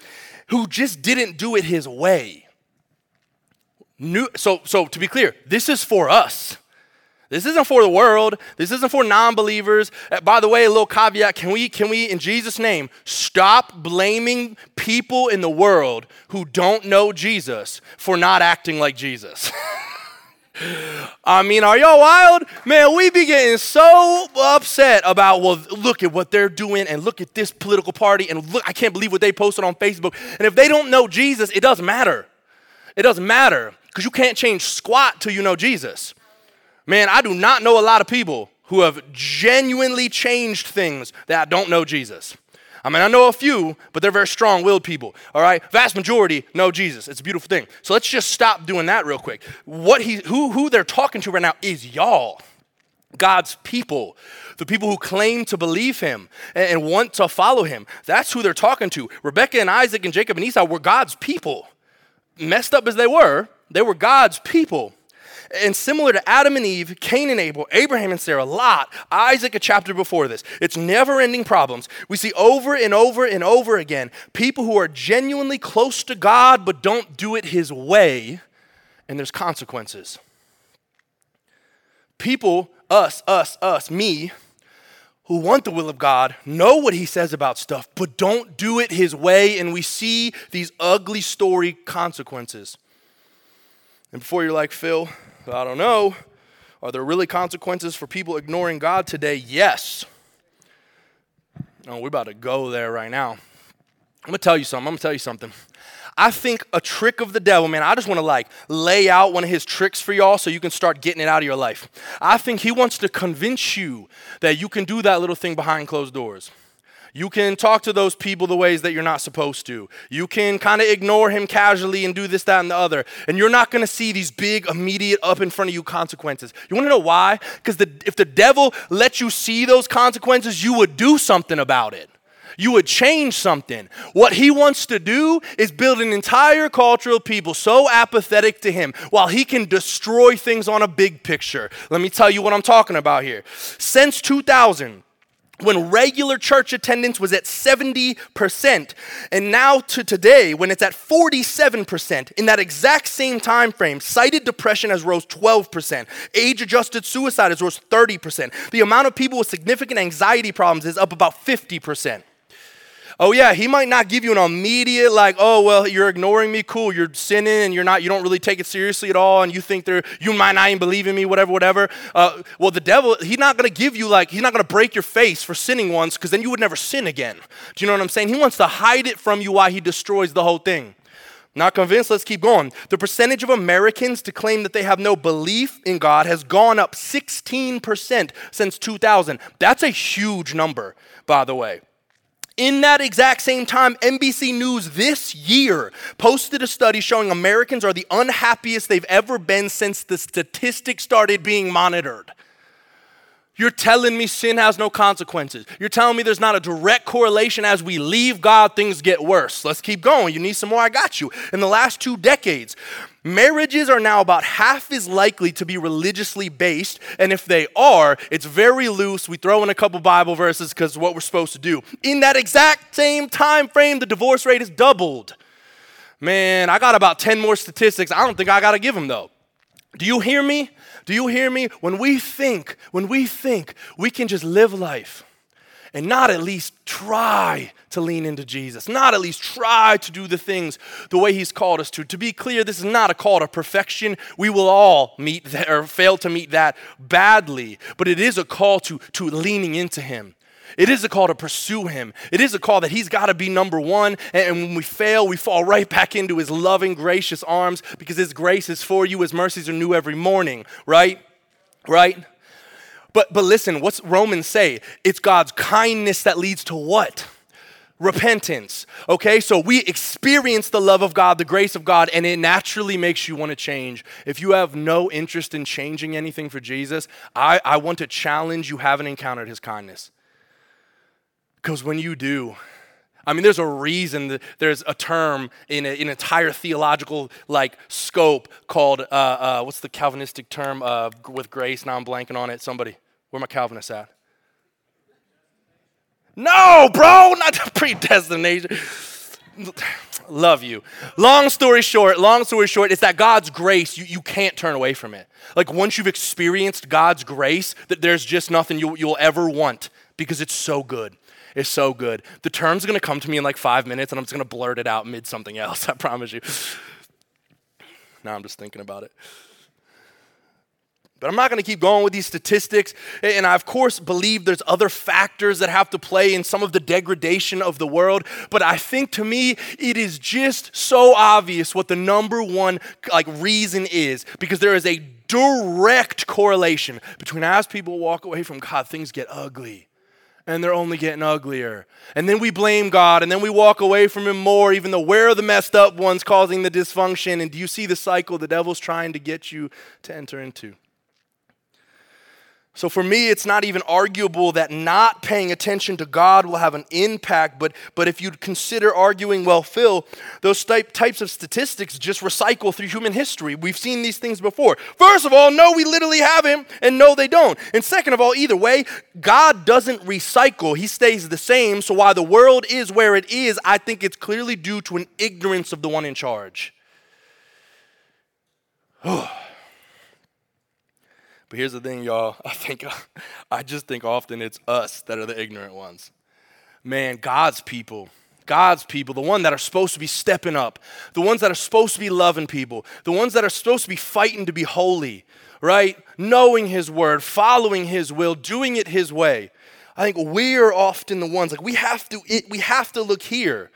who just didn't do it his way. New, so, so to be clear, this is for us. This isn't for the world. This isn't for non-believers. Uh, by the way, a little caveat, can we can we in Jesus name stop blaming people in the world who don't know Jesus for not acting like Jesus? I mean, are y'all wild? Man, we be getting so upset about, well, look at what they're doing and look at this political party and look, I can't believe what they posted on Facebook. And if they don't know Jesus, it doesn't matter. It doesn't matter because you can't change squat till you know Jesus. Man, I do not know a lot of people who have genuinely changed things that don't know Jesus. I mean, I know a few, but they're very strong willed people. All right? Vast majority know Jesus. It's a beautiful thing. So let's just stop doing that real quick. What he, who, who they're talking to right now is y'all, God's people, the people who claim to believe him and, and want to follow him. That's who they're talking to. Rebecca and Isaac and Jacob and Esau were God's people. Messed up as they were, they were God's people. And similar to Adam and Eve, Cain and Abel, Abraham and Sarah, Lot, Isaac, a chapter before this, it's never ending problems. We see over and over and over again people who are genuinely close to God but don't do it his way, and there's consequences. People, us, us, us, me, who want the will of God know what he says about stuff, but don't do it his way, and we see these ugly story consequences. And before you're like, Phil, I don't know. Are there really consequences for people ignoring God today? Yes. Oh, we're about to go there right now. I'm gonna tell you something. I'm gonna tell you something. I think a trick of the devil, man, I just wanna like lay out one of his tricks for y'all so you can start getting it out of your life. I think he wants to convince you that you can do that little thing behind closed doors. You can talk to those people the ways that you're not supposed to. You can kind of ignore him casually and do this, that, and the other. And you're not going to see these big, immediate, up in front of you consequences. You want to know why? Because if the devil let you see those consequences, you would do something about it. You would change something. What he wants to do is build an entire culture of people so apathetic to him while he can destroy things on a big picture. Let me tell you what I'm talking about here. Since 2000, when regular church attendance was at 70% and now to today when it's at 47% in that exact same time frame cited depression has rose 12% age adjusted suicide has rose 30% the amount of people with significant anxiety problems is up about 50% Oh yeah, he might not give you an immediate like, oh well, you're ignoring me, cool, you're sinning and you're not, you don't really take it seriously at all, and you think they're, you might not even believe in me, whatever, whatever. Uh, well, the devil, he's not gonna give you like, he's not gonna break your face for sinning once, because then you would never sin again. Do you know what I'm saying? He wants to hide it from you while he destroys the whole thing. Not convinced? Let's keep going. The percentage of Americans to claim that they have no belief in God has gone up 16% since 2000. That's a huge number, by the way. In that exact same time, NBC News this year posted a study showing Americans are the unhappiest they've ever been since the statistics started being monitored. You're telling me sin has no consequences. You're telling me there's not a direct correlation as we leave God, things get worse. Let's keep going. You need some more? I got you. In the last two decades, Marriages are now about half as likely to be religiously based, and if they are, it's very loose. We throw in a couple Bible verses because what we're supposed to do. In that exact same time frame, the divorce rate is doubled. Man, I got about 10 more statistics. I don't think I got to give them though. Do you hear me? Do you hear me? When we think, when we think we can just live life and not at least try to lean into Jesus, not at least try to do the things the way He's called us to. To be clear, this is not a call to perfection. We will all meet that or fail to meet that badly, but it is a call to, to leaning into Him. It is a call to pursue Him. It is a call that He's got to be number one. And when we fail, we fall right back into His loving, gracious arms because His grace is for you. His mercies are new every morning, right? Right? But, but listen, what's Romans say? It's God's kindness that leads to what? Repentance. Okay, so we experience the love of God, the grace of God, and it naturally makes you want to change. If you have no interest in changing anything for Jesus, I, I want to challenge you haven't encountered his kindness. Because when you do, I mean, there's a reason there's a term in a, an entire theological like scope called uh, uh, what's the Calvinistic term uh, with grace? Now I'm blanking on it. Somebody, where my Calvinists at? No, bro, not predestination. Love you. Long story short, long story short, it's that God's grace, you, you can't turn away from it. Like once you've experienced God's grace, that there's just nothing you, you'll ever want because it's so good is so good. The term's gonna come to me in like five minutes and I'm just gonna blurt it out mid something else, I promise you. now I'm just thinking about it. But I'm not going to keep going with these statistics. And I, of course, believe there's other factors that have to play in some of the degradation of the world. But I think to me, it is just so obvious what the number one like reason is because there is a direct correlation between as people walk away from God, things get ugly and they're only getting uglier. And then we blame God, and then we walk away from Him more, even though we're the messed up ones causing the dysfunction. And do you see the cycle the devil's trying to get you to enter into? So for me, it's not even arguable that not paying attention to God will have an impact. But, but if you consider arguing, well, Phil, those type, types of statistics just recycle through human history. We've seen these things before. First of all, no, we literally have Him, and no, they don't. And second of all, either way, God doesn't recycle, He stays the same. So while the world is where it is, I think it's clearly due to an ignorance of the one in charge. Oh. But here's the thing, y'all. I think I just think often it's us that are the ignorant ones. Man, God's people, God's people, the ones that are supposed to be stepping up, the ones that are supposed to be loving people, the ones that are supposed to be fighting to be holy, right? Knowing His word, following His will, doing it His way. I think we're often the ones like we have to. It, we have to look here.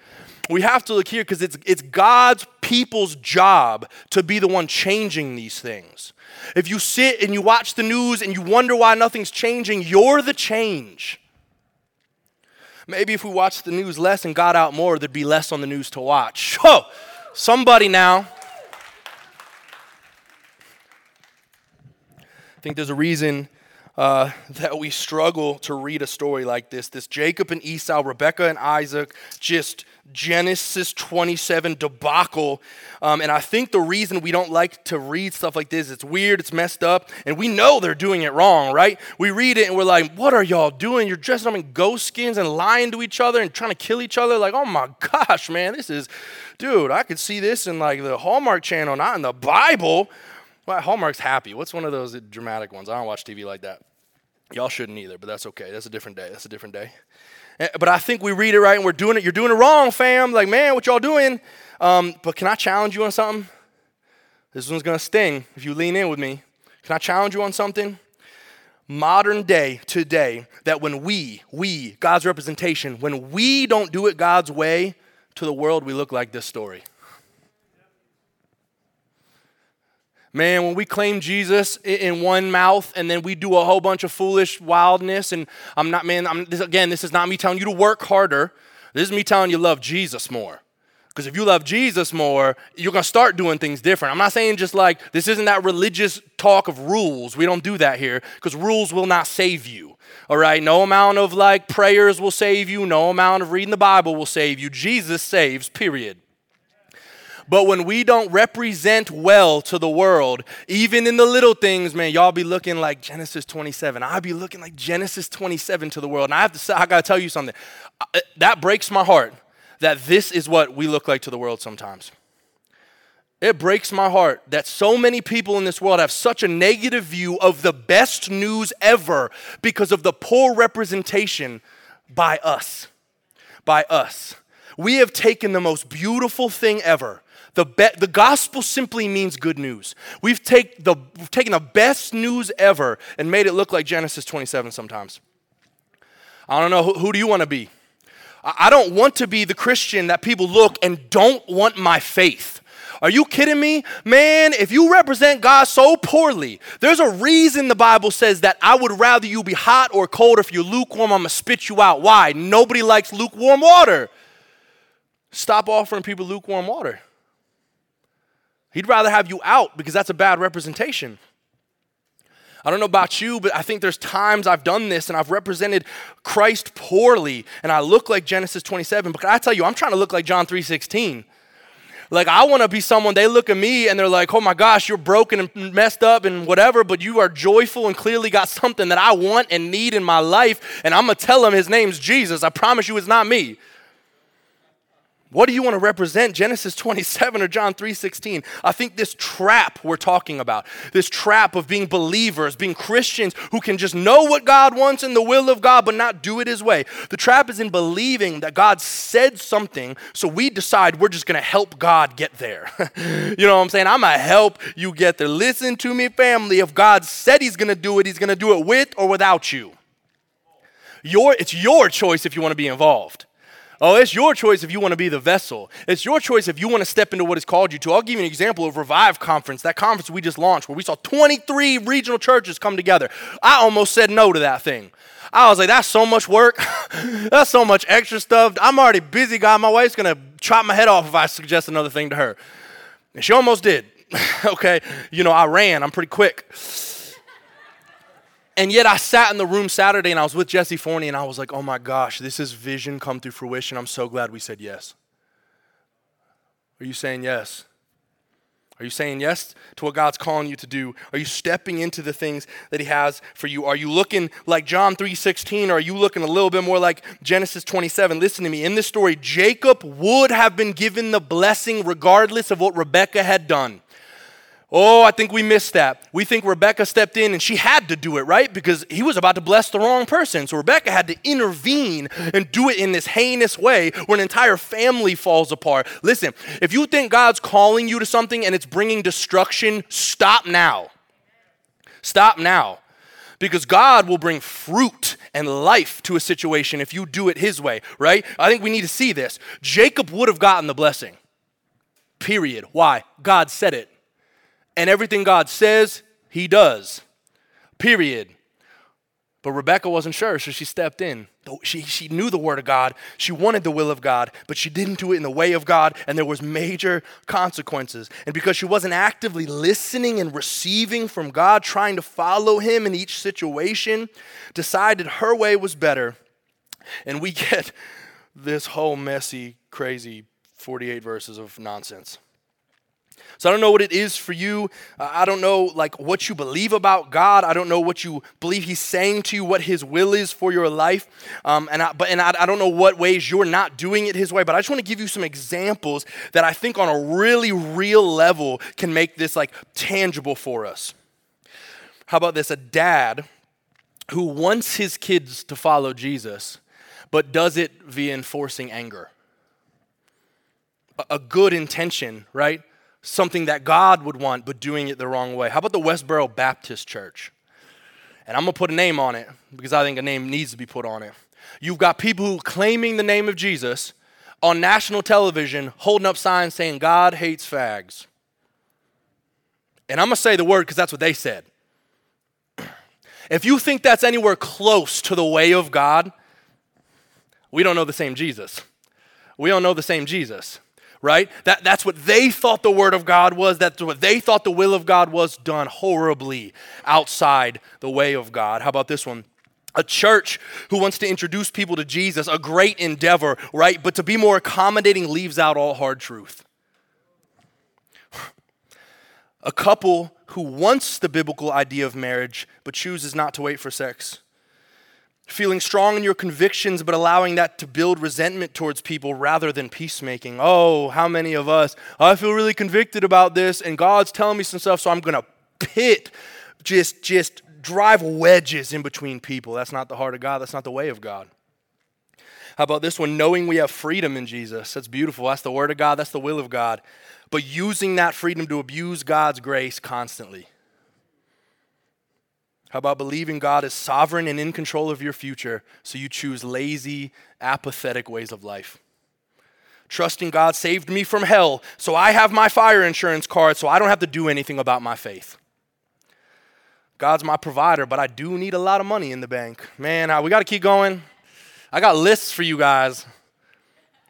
We have to look here because it's it's God's people's job to be the one changing these things. If you sit and you watch the news and you wonder why nothing's changing, you're the change. Maybe if we watched the news less and got out more, there'd be less on the news to watch. Oh, somebody now. I think there's a reason uh, that we struggle to read a story like this. This Jacob and Esau, Rebecca and Isaac, just Genesis 27 debacle. Um, and I think the reason we don't like to read stuff like this, it's weird, it's messed up, and we know they're doing it wrong, right? We read it and we're like, what are y'all doing? You're dressing up in ghost skins and lying to each other and trying to kill each other. Like, oh my gosh, man, this is, dude, I could see this in like the Hallmark channel, not in the Bible. Well, Hallmark's happy. What's one of those dramatic ones? I don't watch TV like that. Y'all shouldn't either, but that's okay. That's a different day. That's a different day. Eh, but I think we read it right and we're doing it. You're doing it wrong, fam. Like, man, what y'all doing? Um, but can I challenge you on something? This one's gonna sting if you lean in with me. Can I challenge you on something? Modern day, today, that when we, we, God's representation, when we don't do it God's way, to the world we look like this story. Man, when we claim Jesus in one mouth and then we do a whole bunch of foolish wildness, and I'm not, man, I'm, this, again, this is not me telling you to work harder. This is me telling you love Jesus more. Because if you love Jesus more, you're going to start doing things different. I'm not saying just like this isn't that religious talk of rules. We don't do that here because rules will not save you. All right? No amount of like prayers will save you, no amount of reading the Bible will save you. Jesus saves, period. But when we don't represent well to the world, even in the little things, man, y'all be looking like Genesis 27. I be looking like Genesis 27 to the world. And I have to say, I got to tell you something. That breaks my heart that this is what we look like to the world sometimes. It breaks my heart that so many people in this world have such a negative view of the best news ever because of the poor representation by us. By us. We have taken the most beautiful thing ever the, be- the gospel simply means good news. We've, take the, we've taken the best news ever and made it look like Genesis 27 sometimes. I don't know, who, who do you want to be? I, I don't want to be the Christian that people look and don't want my faith. Are you kidding me? Man, if you represent God so poorly, there's a reason the Bible says that I would rather you be hot or cold. If you're lukewarm, I'm going to spit you out. Why? Nobody likes lukewarm water. Stop offering people lukewarm water. He'd rather have you out because that's a bad representation. I don't know about you, but I think there's times I've done this and I've represented Christ poorly and I look like Genesis 27. But I tell you, I'm trying to look like John 3:16. Like I want to be someone they look at me and they're like, "Oh my gosh, you're broken and messed up and whatever, but you are joyful and clearly got something that I want and need in my life." And I'm going to tell them his name's Jesus. I promise you it's not me. What do you want to represent? Genesis 27 or John 3:16? I think this trap we're talking about, this trap of being believers, being Christians who can just know what God wants and the will of God but not do it his way. The trap is in believing that God said something, so we decide we're just going to help God get there. you know what I'm saying? I'm going to help you get there. Listen to me, family. If God said he's going to do it, he's going to do it with or without you. Your, it's your choice if you want to be involved. Oh, it's your choice if you want to be the vessel. It's your choice if you want to step into what it's called you to. I'll give you an example of Revive Conference, that conference we just launched where we saw 23 regional churches come together. I almost said no to that thing. I was like, that's so much work. that's so much extra stuff. I'm already busy, God. My wife's going to chop my head off if I suggest another thing to her. And she almost did. okay. You know, I ran, I'm pretty quick. And yet I sat in the room Saturday and I was with Jesse Forney and I was like, oh my gosh, this is vision come to fruition. I'm so glad we said yes. Are you saying yes? Are you saying yes to what God's calling you to do? Are you stepping into the things that he has for you? Are you looking like John 3:16 or are you looking a little bit more like Genesis 27? Listen to me. In this story, Jacob would have been given the blessing regardless of what Rebekah had done. Oh, I think we missed that. We think Rebecca stepped in and she had to do it, right? Because he was about to bless the wrong person. So Rebecca had to intervene and do it in this heinous way where an entire family falls apart. Listen, if you think God's calling you to something and it's bringing destruction, stop now. Stop now. Because God will bring fruit and life to a situation if you do it His way, right? I think we need to see this. Jacob would have gotten the blessing. Period. Why? God said it. And everything God says, he does. Period. But Rebecca wasn't sure, so she stepped in. She, she knew the word of God. She wanted the will of God, but she didn't do it in the way of God, and there was major consequences. And because she wasn't actively listening and receiving from God, trying to follow him in each situation, decided her way was better. And we get this whole messy, crazy 48 verses of nonsense. So I don't know what it is for you. Uh, I don't know like what you believe about God. I don't know what you believe He's saying to you, what His will is for your life. Um, and I, but and I, I don't know what ways you're not doing it His way. But I just want to give you some examples that I think on a really real level can make this like tangible for us. How about this? A dad who wants his kids to follow Jesus, but does it via enforcing anger. A good intention, right? Something that God would want, but doing it the wrong way. How about the Westboro Baptist Church? And I'm to put a name on it because I think a name needs to be put on it. You've got people who claiming the name of Jesus on national television holding up signs saying God hates fags. And I'm to say the word because that's what they said. If you think that's anywhere close to the way of God, we don't know the same Jesus. We don't know the same Jesus right? That, that's what they thought the Word of God was. That's what they thought the will of God was done horribly outside the way of God. How about this one? A church who wants to introduce people to Jesus, a great endeavor, right? But to be more accommodating leaves out all hard truth. A couple who wants the biblical idea of marriage but chooses not to wait for sex feeling strong in your convictions, but allowing that to build resentment towards people rather than peacemaking. Oh, how many of us, oh, I feel really convicted about this, and God's telling me some stuff, so I'm going to pit, just, just drive wedges in between people. That's not the heart of God, that's not the way of God. How about this one? Knowing we have freedom in Jesus. That's beautiful. That's the word of God, that's the will of God. But using that freedom to abuse God's grace constantly. How about believing God is sovereign and in control of your future, so you choose lazy, apathetic ways of life? Trusting God saved me from hell, so I have my fire insurance card, so I don't have to do anything about my faith. God's my provider, but I do need a lot of money in the bank. Man, we got to keep going. I got lists for you guys.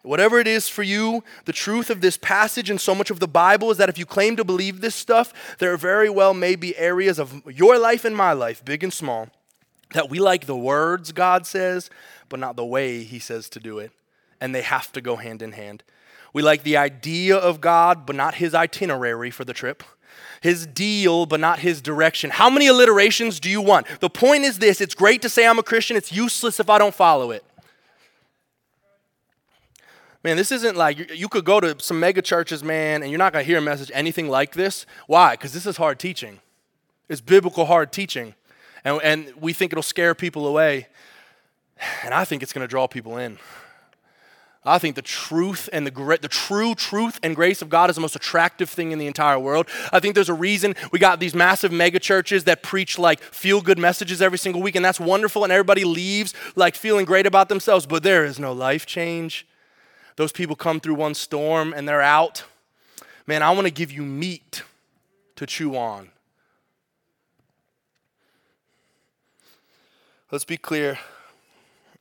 Whatever it is for you, the truth of this passage and so much of the Bible is that if you claim to believe this stuff, there very well may be areas of your life and my life, big and small, that we like the words God says, but not the way He says to do it. And they have to go hand in hand. We like the idea of God, but not His itinerary for the trip. His deal, but not his direction. How many alliterations do you want? The point is this it's great to say I'm a Christian, it's useless if I don't follow it. Man, this isn't like you, you could go to some mega churches, man, and you're not going to hear a message anything like this. Why? Because this is hard teaching. It's biblical hard teaching. And, and we think it'll scare people away. And I think it's going to draw people in. I think the truth and the, the true truth and grace of God is the most attractive thing in the entire world. I think there's a reason we got these massive mega churches that preach like feel good messages every single week, and that's wonderful, and everybody leaves like feeling great about themselves, but there is no life change. Those people come through one storm and they're out. Man, I want to give you meat to chew on. Let's be clear.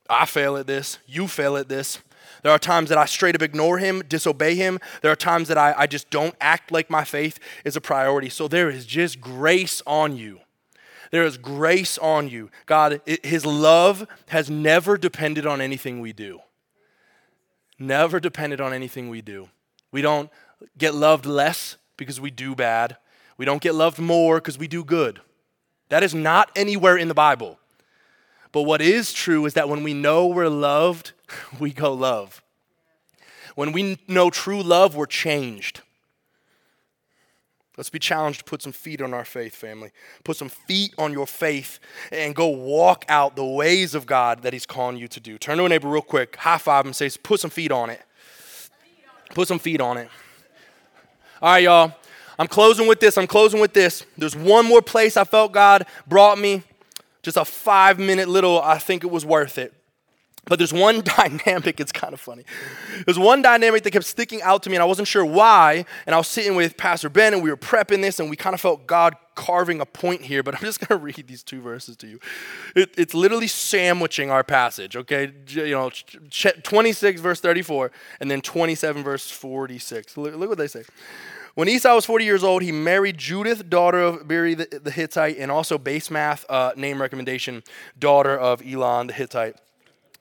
I fail at this. You fail at this. There are times that I straight up ignore him, disobey him. There are times that I, I just don't act like my faith is a priority. So there is just grace on you. There is grace on you. God, it, his love has never depended on anything we do. Never depended on anything we do. We don't get loved less because we do bad. We don't get loved more because we do good. That is not anywhere in the Bible. But what is true is that when we know we're loved, we go love. When we know true love, we're changed. Let's be challenged to put some feet on our faith, family. Put some feet on your faith and go walk out the ways of God that He's calling you to do. Turn to a neighbor real quick, high five him, say, Put some feet on it. Put some feet on it. All right, y'all. I'm closing with this. I'm closing with this. There's one more place I felt God brought me. Just a five minute little, I think it was worth it. But there's one dynamic, it's kind of funny. There's one dynamic that kept sticking out to me, and I wasn't sure why. And I was sitting with Pastor Ben, and we were prepping this, and we kind of felt God carving a point here. But I'm just going to read these two verses to you. It, it's literally sandwiching our passage, okay? You know, 26, verse 34, and then 27, verse 46. Look, look what they say. When Esau was 40 years old, he married Judith, daughter of Beeri the, the Hittite, and also Basemath, uh, name recommendation, daughter of Elon the Hittite.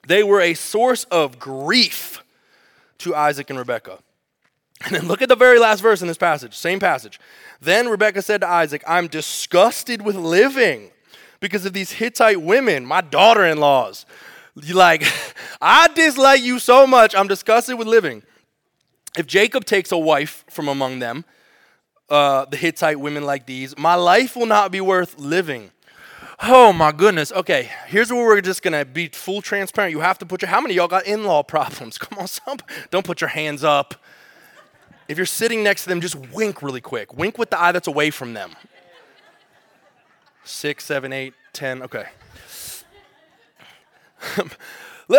They were a source of grief to Isaac and Rebekah. And then look at the very last verse in this passage, same passage. Then Rebekah said to Isaac, I'm disgusted with living because of these Hittite women, my daughter in laws. Like, I dislike you so much, I'm disgusted with living. If Jacob takes a wife from among them, uh, the Hittite women like these, my life will not be worth living. Oh my goodness. Okay, here's where we're just gonna be full transparent. You have to put your. How many y'all got in-law problems? Come on, some. Don't put your hands up. If you're sitting next to them, just wink really quick. Wink with the eye that's away from them. Six, seven, eight, ten. Okay.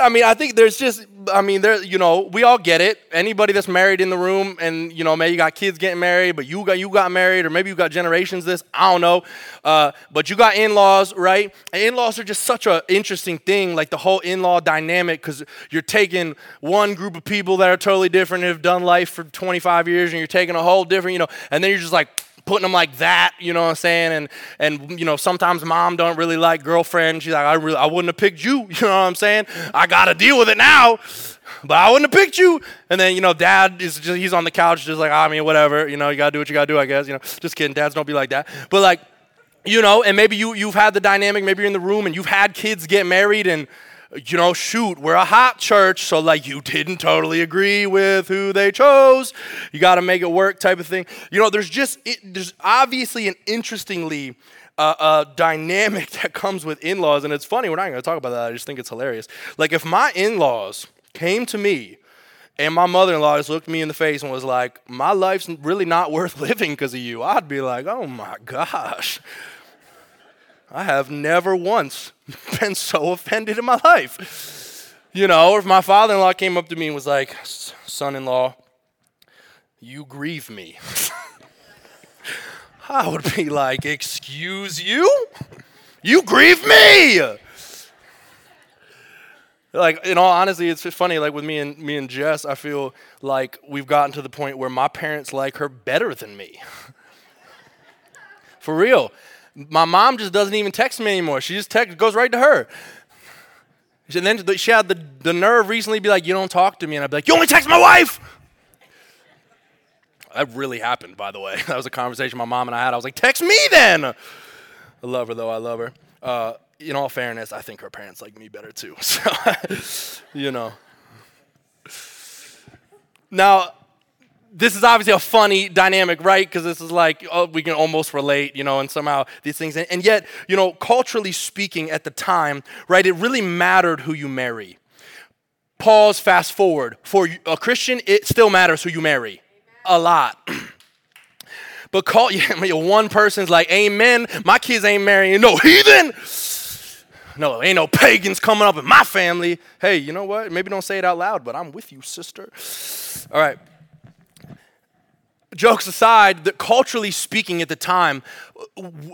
I mean, I think there's just, I mean, there, you know, we all get it. Anybody that's married in the room, and you know, maybe you got kids getting married, but you got you got married, or maybe you got generations. This, I don't know, uh, but you got in-laws, right? And in-laws are just such an interesting thing, like the whole in-law dynamic, because you're taking one group of people that are totally different, and have done life for 25 years, and you're taking a whole different, you know, and then you're just like putting them like that, you know what I'm saying? And and you know, sometimes mom don't really like girlfriend. She's like, I really I wouldn't have picked you, you know what I'm saying? I gotta deal with it now. But I wouldn't have picked you. And then, you know, dad is just he's on the couch just like, ah, I mean, whatever, you know, you gotta do what you gotta do, I guess. You know, just kidding, dads don't be like that. But like, you know, and maybe you you've had the dynamic, maybe you're in the room and you've had kids get married and you know, shoot, we're a hot church, so like you didn't totally agree with who they chose. You got to make it work, type of thing. You know, there's just it, there's obviously an interestingly uh, uh, dynamic that comes with in-laws, and it's funny. We're not going to talk about that. I just think it's hilarious. Like if my in-laws came to me. And my mother in law just looked me in the face and was like, My life's really not worth living because of you. I'd be like, Oh my gosh. I have never once been so offended in my life. You know, if my father in law came up to me and was like, son in law, you grieve me. I would be like, excuse you? You grieve me! Like, in all honesty, it's funny, like with me and me and Jess, I feel like we've gotten to the point where my parents like her better than me. For real. My mom just doesn't even text me anymore. She just text, goes right to her. And then she had the, the nerve recently to be like, You don't talk to me. And I'd be like, You only text my wife. That really happened, by the way. That was a conversation my mom and I had. I was like, Text me then. I love her, though. I love her. Uh, in all fairness, I think her parents like me better, too. So, you know. now, this is obviously a funny dynamic, right? Because this is like, oh, we can almost relate, you know, and somehow these things. And, and yet, you know, culturally speaking at the time, right, it really mattered who you marry. Pause, fast forward. For a Christian, it still matters who you marry. A lot. but call, yeah, one person's like, Amen, my kids ain't marrying no heathen. No, ain't no pagans coming up in my family. Hey, you know what? Maybe don't say it out loud, but I'm with you, sister. All right jokes aside, that culturally speaking at the time,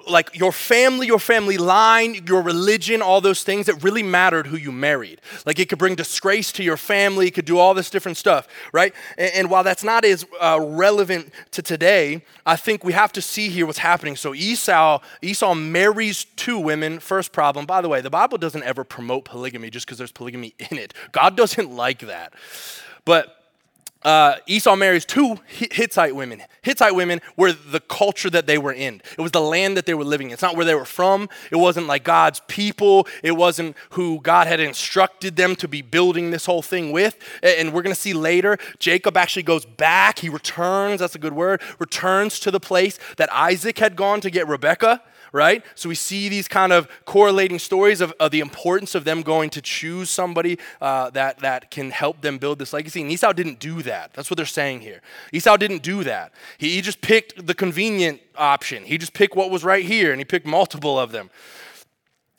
like your family, your family line, your religion, all those things, it really mattered who you married. Like it could bring disgrace to your family, it could do all this different stuff, right? And, and while that's not as uh, relevant to today, I think we have to see here what's happening. So Esau, Esau marries two women. First problem, by the way, the Bible doesn't ever promote polygamy just because there's polygamy in it. God doesn't like that. But uh, Esau marries two Hittite women. Hittite women were the culture that they were in. It was the land that they were living in. It's not where they were from. It wasn't like God's people. It wasn't who God had instructed them to be building this whole thing with. And we're going to see later, Jacob actually goes back. He returns, that's a good word, returns to the place that Isaac had gone to get Rebekah right? So we see these kind of correlating stories of, of the importance of them going to choose somebody uh, that, that can help them build this legacy. And Esau didn't do that. That's what they're saying here. Esau didn't do that. He, he just picked the convenient option, he just picked what was right here, and he picked multiple of them.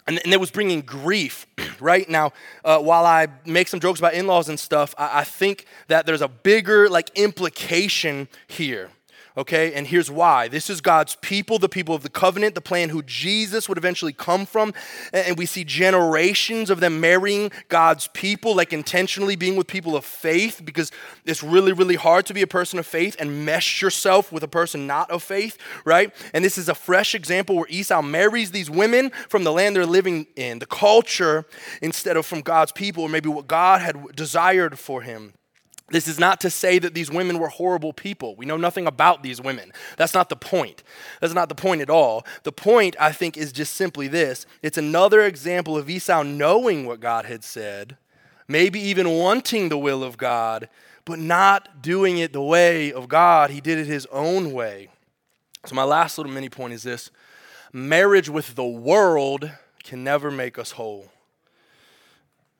And, and it was bringing grief, right? Now, uh, while I make some jokes about in laws and stuff, I, I think that there's a bigger like implication here okay? And here's why. This is God's people, the people of the covenant, the plan who Jesus would eventually come from. And we see generations of them marrying God's people, like intentionally being with people of faith, because it's really, really hard to be a person of faith and mesh yourself with a person not of faith, right? And this is a fresh example where Esau marries these women from the land they're living in, the culture, instead of from God's people, or maybe what God had desired for him. This is not to say that these women were horrible people. We know nothing about these women. That's not the point. That's not the point at all. The point, I think, is just simply this it's another example of Esau knowing what God had said, maybe even wanting the will of God, but not doing it the way of God. He did it his own way. So, my last little mini point is this marriage with the world can never make us whole.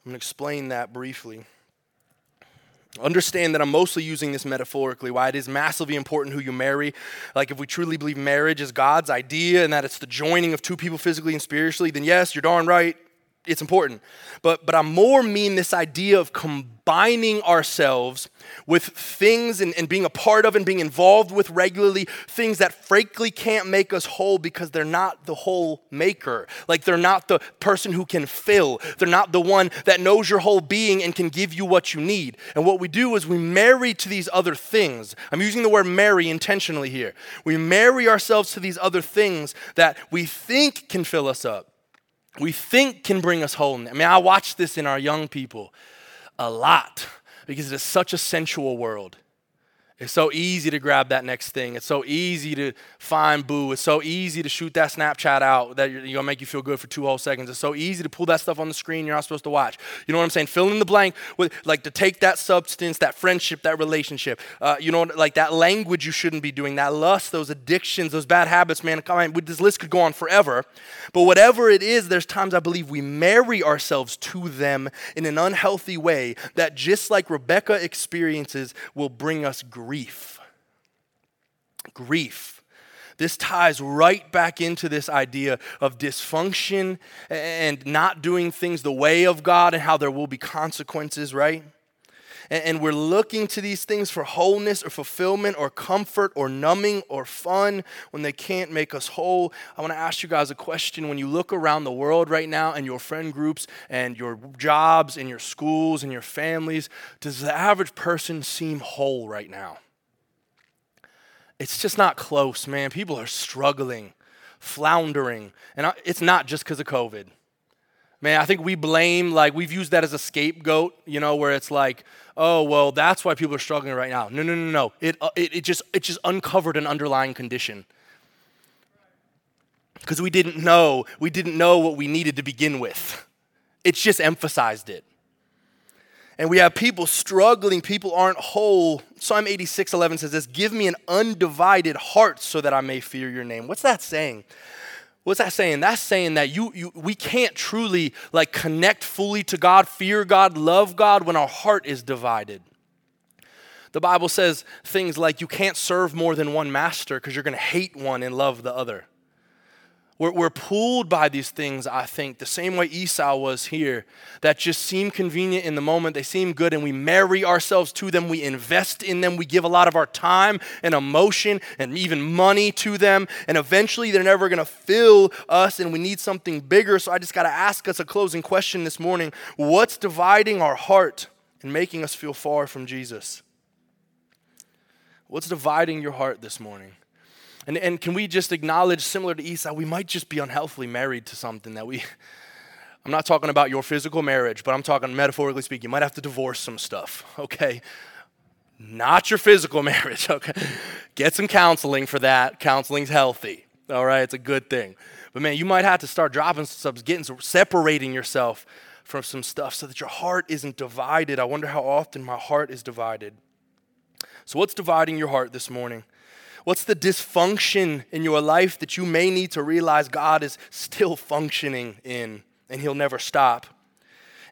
I'm going to explain that briefly. Understand that I'm mostly using this metaphorically, why it is massively important who you marry. Like, if we truly believe marriage is God's idea and that it's the joining of two people physically and spiritually, then yes, you're darn right, it's important. But, but I more mean this idea of combining ourselves with things and, and being a part of and being involved with regularly things that frankly can't make us whole because they're not the whole maker. Like they're not the person who can fill, they're not the one that knows your whole being and can give you what you need. And what we do is we marry to these other things. I'm using the word marry intentionally here. We marry ourselves to these other things that we think can fill us up we think can bring us wholeness. I mean, I watch this in our young people a lot because it is such a sensual world. It's so easy to grab that next thing. It's so easy to find boo. It's so easy to shoot that Snapchat out that you're, gonna make you feel good for two whole seconds. It's so easy to pull that stuff on the screen you're not supposed to watch. You know what I'm saying? Fill in the blank with like to take that substance, that friendship, that relationship. Uh, you know, like that language you shouldn't be doing, that lust, those addictions, those bad habits. Man, come on, this list could go on forever. But whatever it is, there's times I believe we marry ourselves to them in an unhealthy way that just like Rebecca experiences will bring us grief grief. Grief. This ties right back into this idea of dysfunction and not doing things the way of God and how there will be consequences, right? And, we're looking to these things for wholeness or fulfillment or comfort or numbing or fun when they can't make us whole. I want to ask you guys a question. When you look around the world right now and your friend groups and your jobs and your schools and your families, does the average person seem whole right now? It's just not close, man. People are struggling, floundering. And it's not just because of COVID. Man, I think we blame, like, we've used that as a scapegoat, you know, where it's like, oh, well, that's why people are struggling right now. No, no, no, no. It, uh, it, it, just, it just uncovered an underlying condition. Because we didn't know, we didn't know what we needed to begin with. It's just emphasized it. And we have people struggling, people aren't whole. Psalm 86 11 says this Give me an undivided heart so that I may fear your name. What's that saying? What's that saying? That's saying that you, you we can't truly like connect fully to God, fear God, love God when our heart is divided. The Bible says things like you can't serve more than one master because you're going to hate one and love the other. We're, we're pulled by these things, I think, the same way Esau was here, that just seem convenient in the moment. They seem good, and we marry ourselves to them. We invest in them. We give a lot of our time and emotion and even money to them. And eventually, they're never going to fill us, and we need something bigger. So I just got to ask us a closing question this morning What's dividing our heart and making us feel far from Jesus? What's dividing your heart this morning? And, and can we just acknowledge, similar to Esau, we might just be unhealthily married to something that we, I'm not talking about your physical marriage, but I'm talking metaphorically speaking. You might have to divorce some stuff, okay? Not your physical marriage, okay? Get some counseling for that. Counseling's healthy, all right? It's a good thing. But man, you might have to start dropping some stuff, getting separating yourself from some stuff so that your heart isn't divided. I wonder how often my heart is divided. So, what's dividing your heart this morning? What's the dysfunction in your life that you may need to realize God is still functioning in and He'll never stop?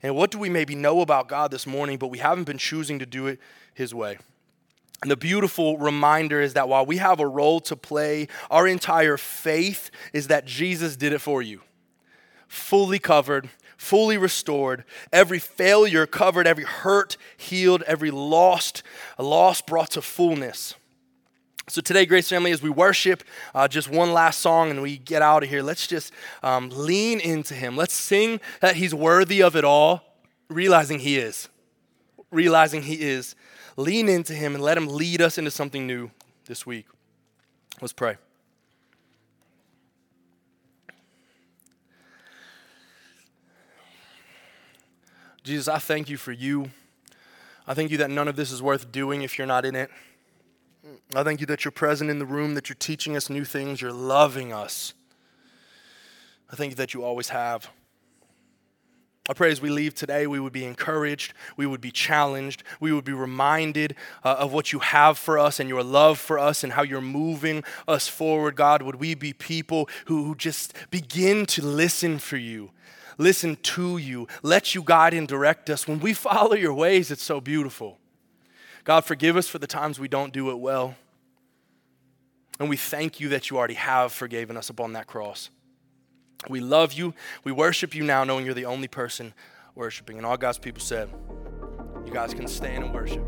And what do we maybe know about God this morning, but we haven't been choosing to do it His way? And the beautiful reminder is that while we have a role to play, our entire faith is that Jesus did it for you. Fully covered, fully restored, every failure covered, every hurt healed, every lost, loss brought to fullness. So, today, Grace Family, as we worship, uh, just one last song and we get out of here, let's just um, lean into Him. Let's sing that He's worthy of it all, realizing He is. Realizing He is. Lean into Him and let Him lead us into something new this week. Let's pray. Jesus, I thank you for you. I thank you that none of this is worth doing if you're not in it. I thank you that you're present in the room, that you're teaching us new things, you're loving us. I thank you that you always have. I pray as we leave today, we would be encouraged, we would be challenged, we would be reminded uh, of what you have for us and your love for us and how you're moving us forward. God, would we be people who, who just begin to listen for you, listen to you, let you guide and direct us? When we follow your ways, it's so beautiful. God, forgive us for the times we don't do it well. And we thank you that you already have forgiven us upon that cross. We love you. We worship you now, knowing you're the only person worshiping. And all God's people said, You guys can stand and worship.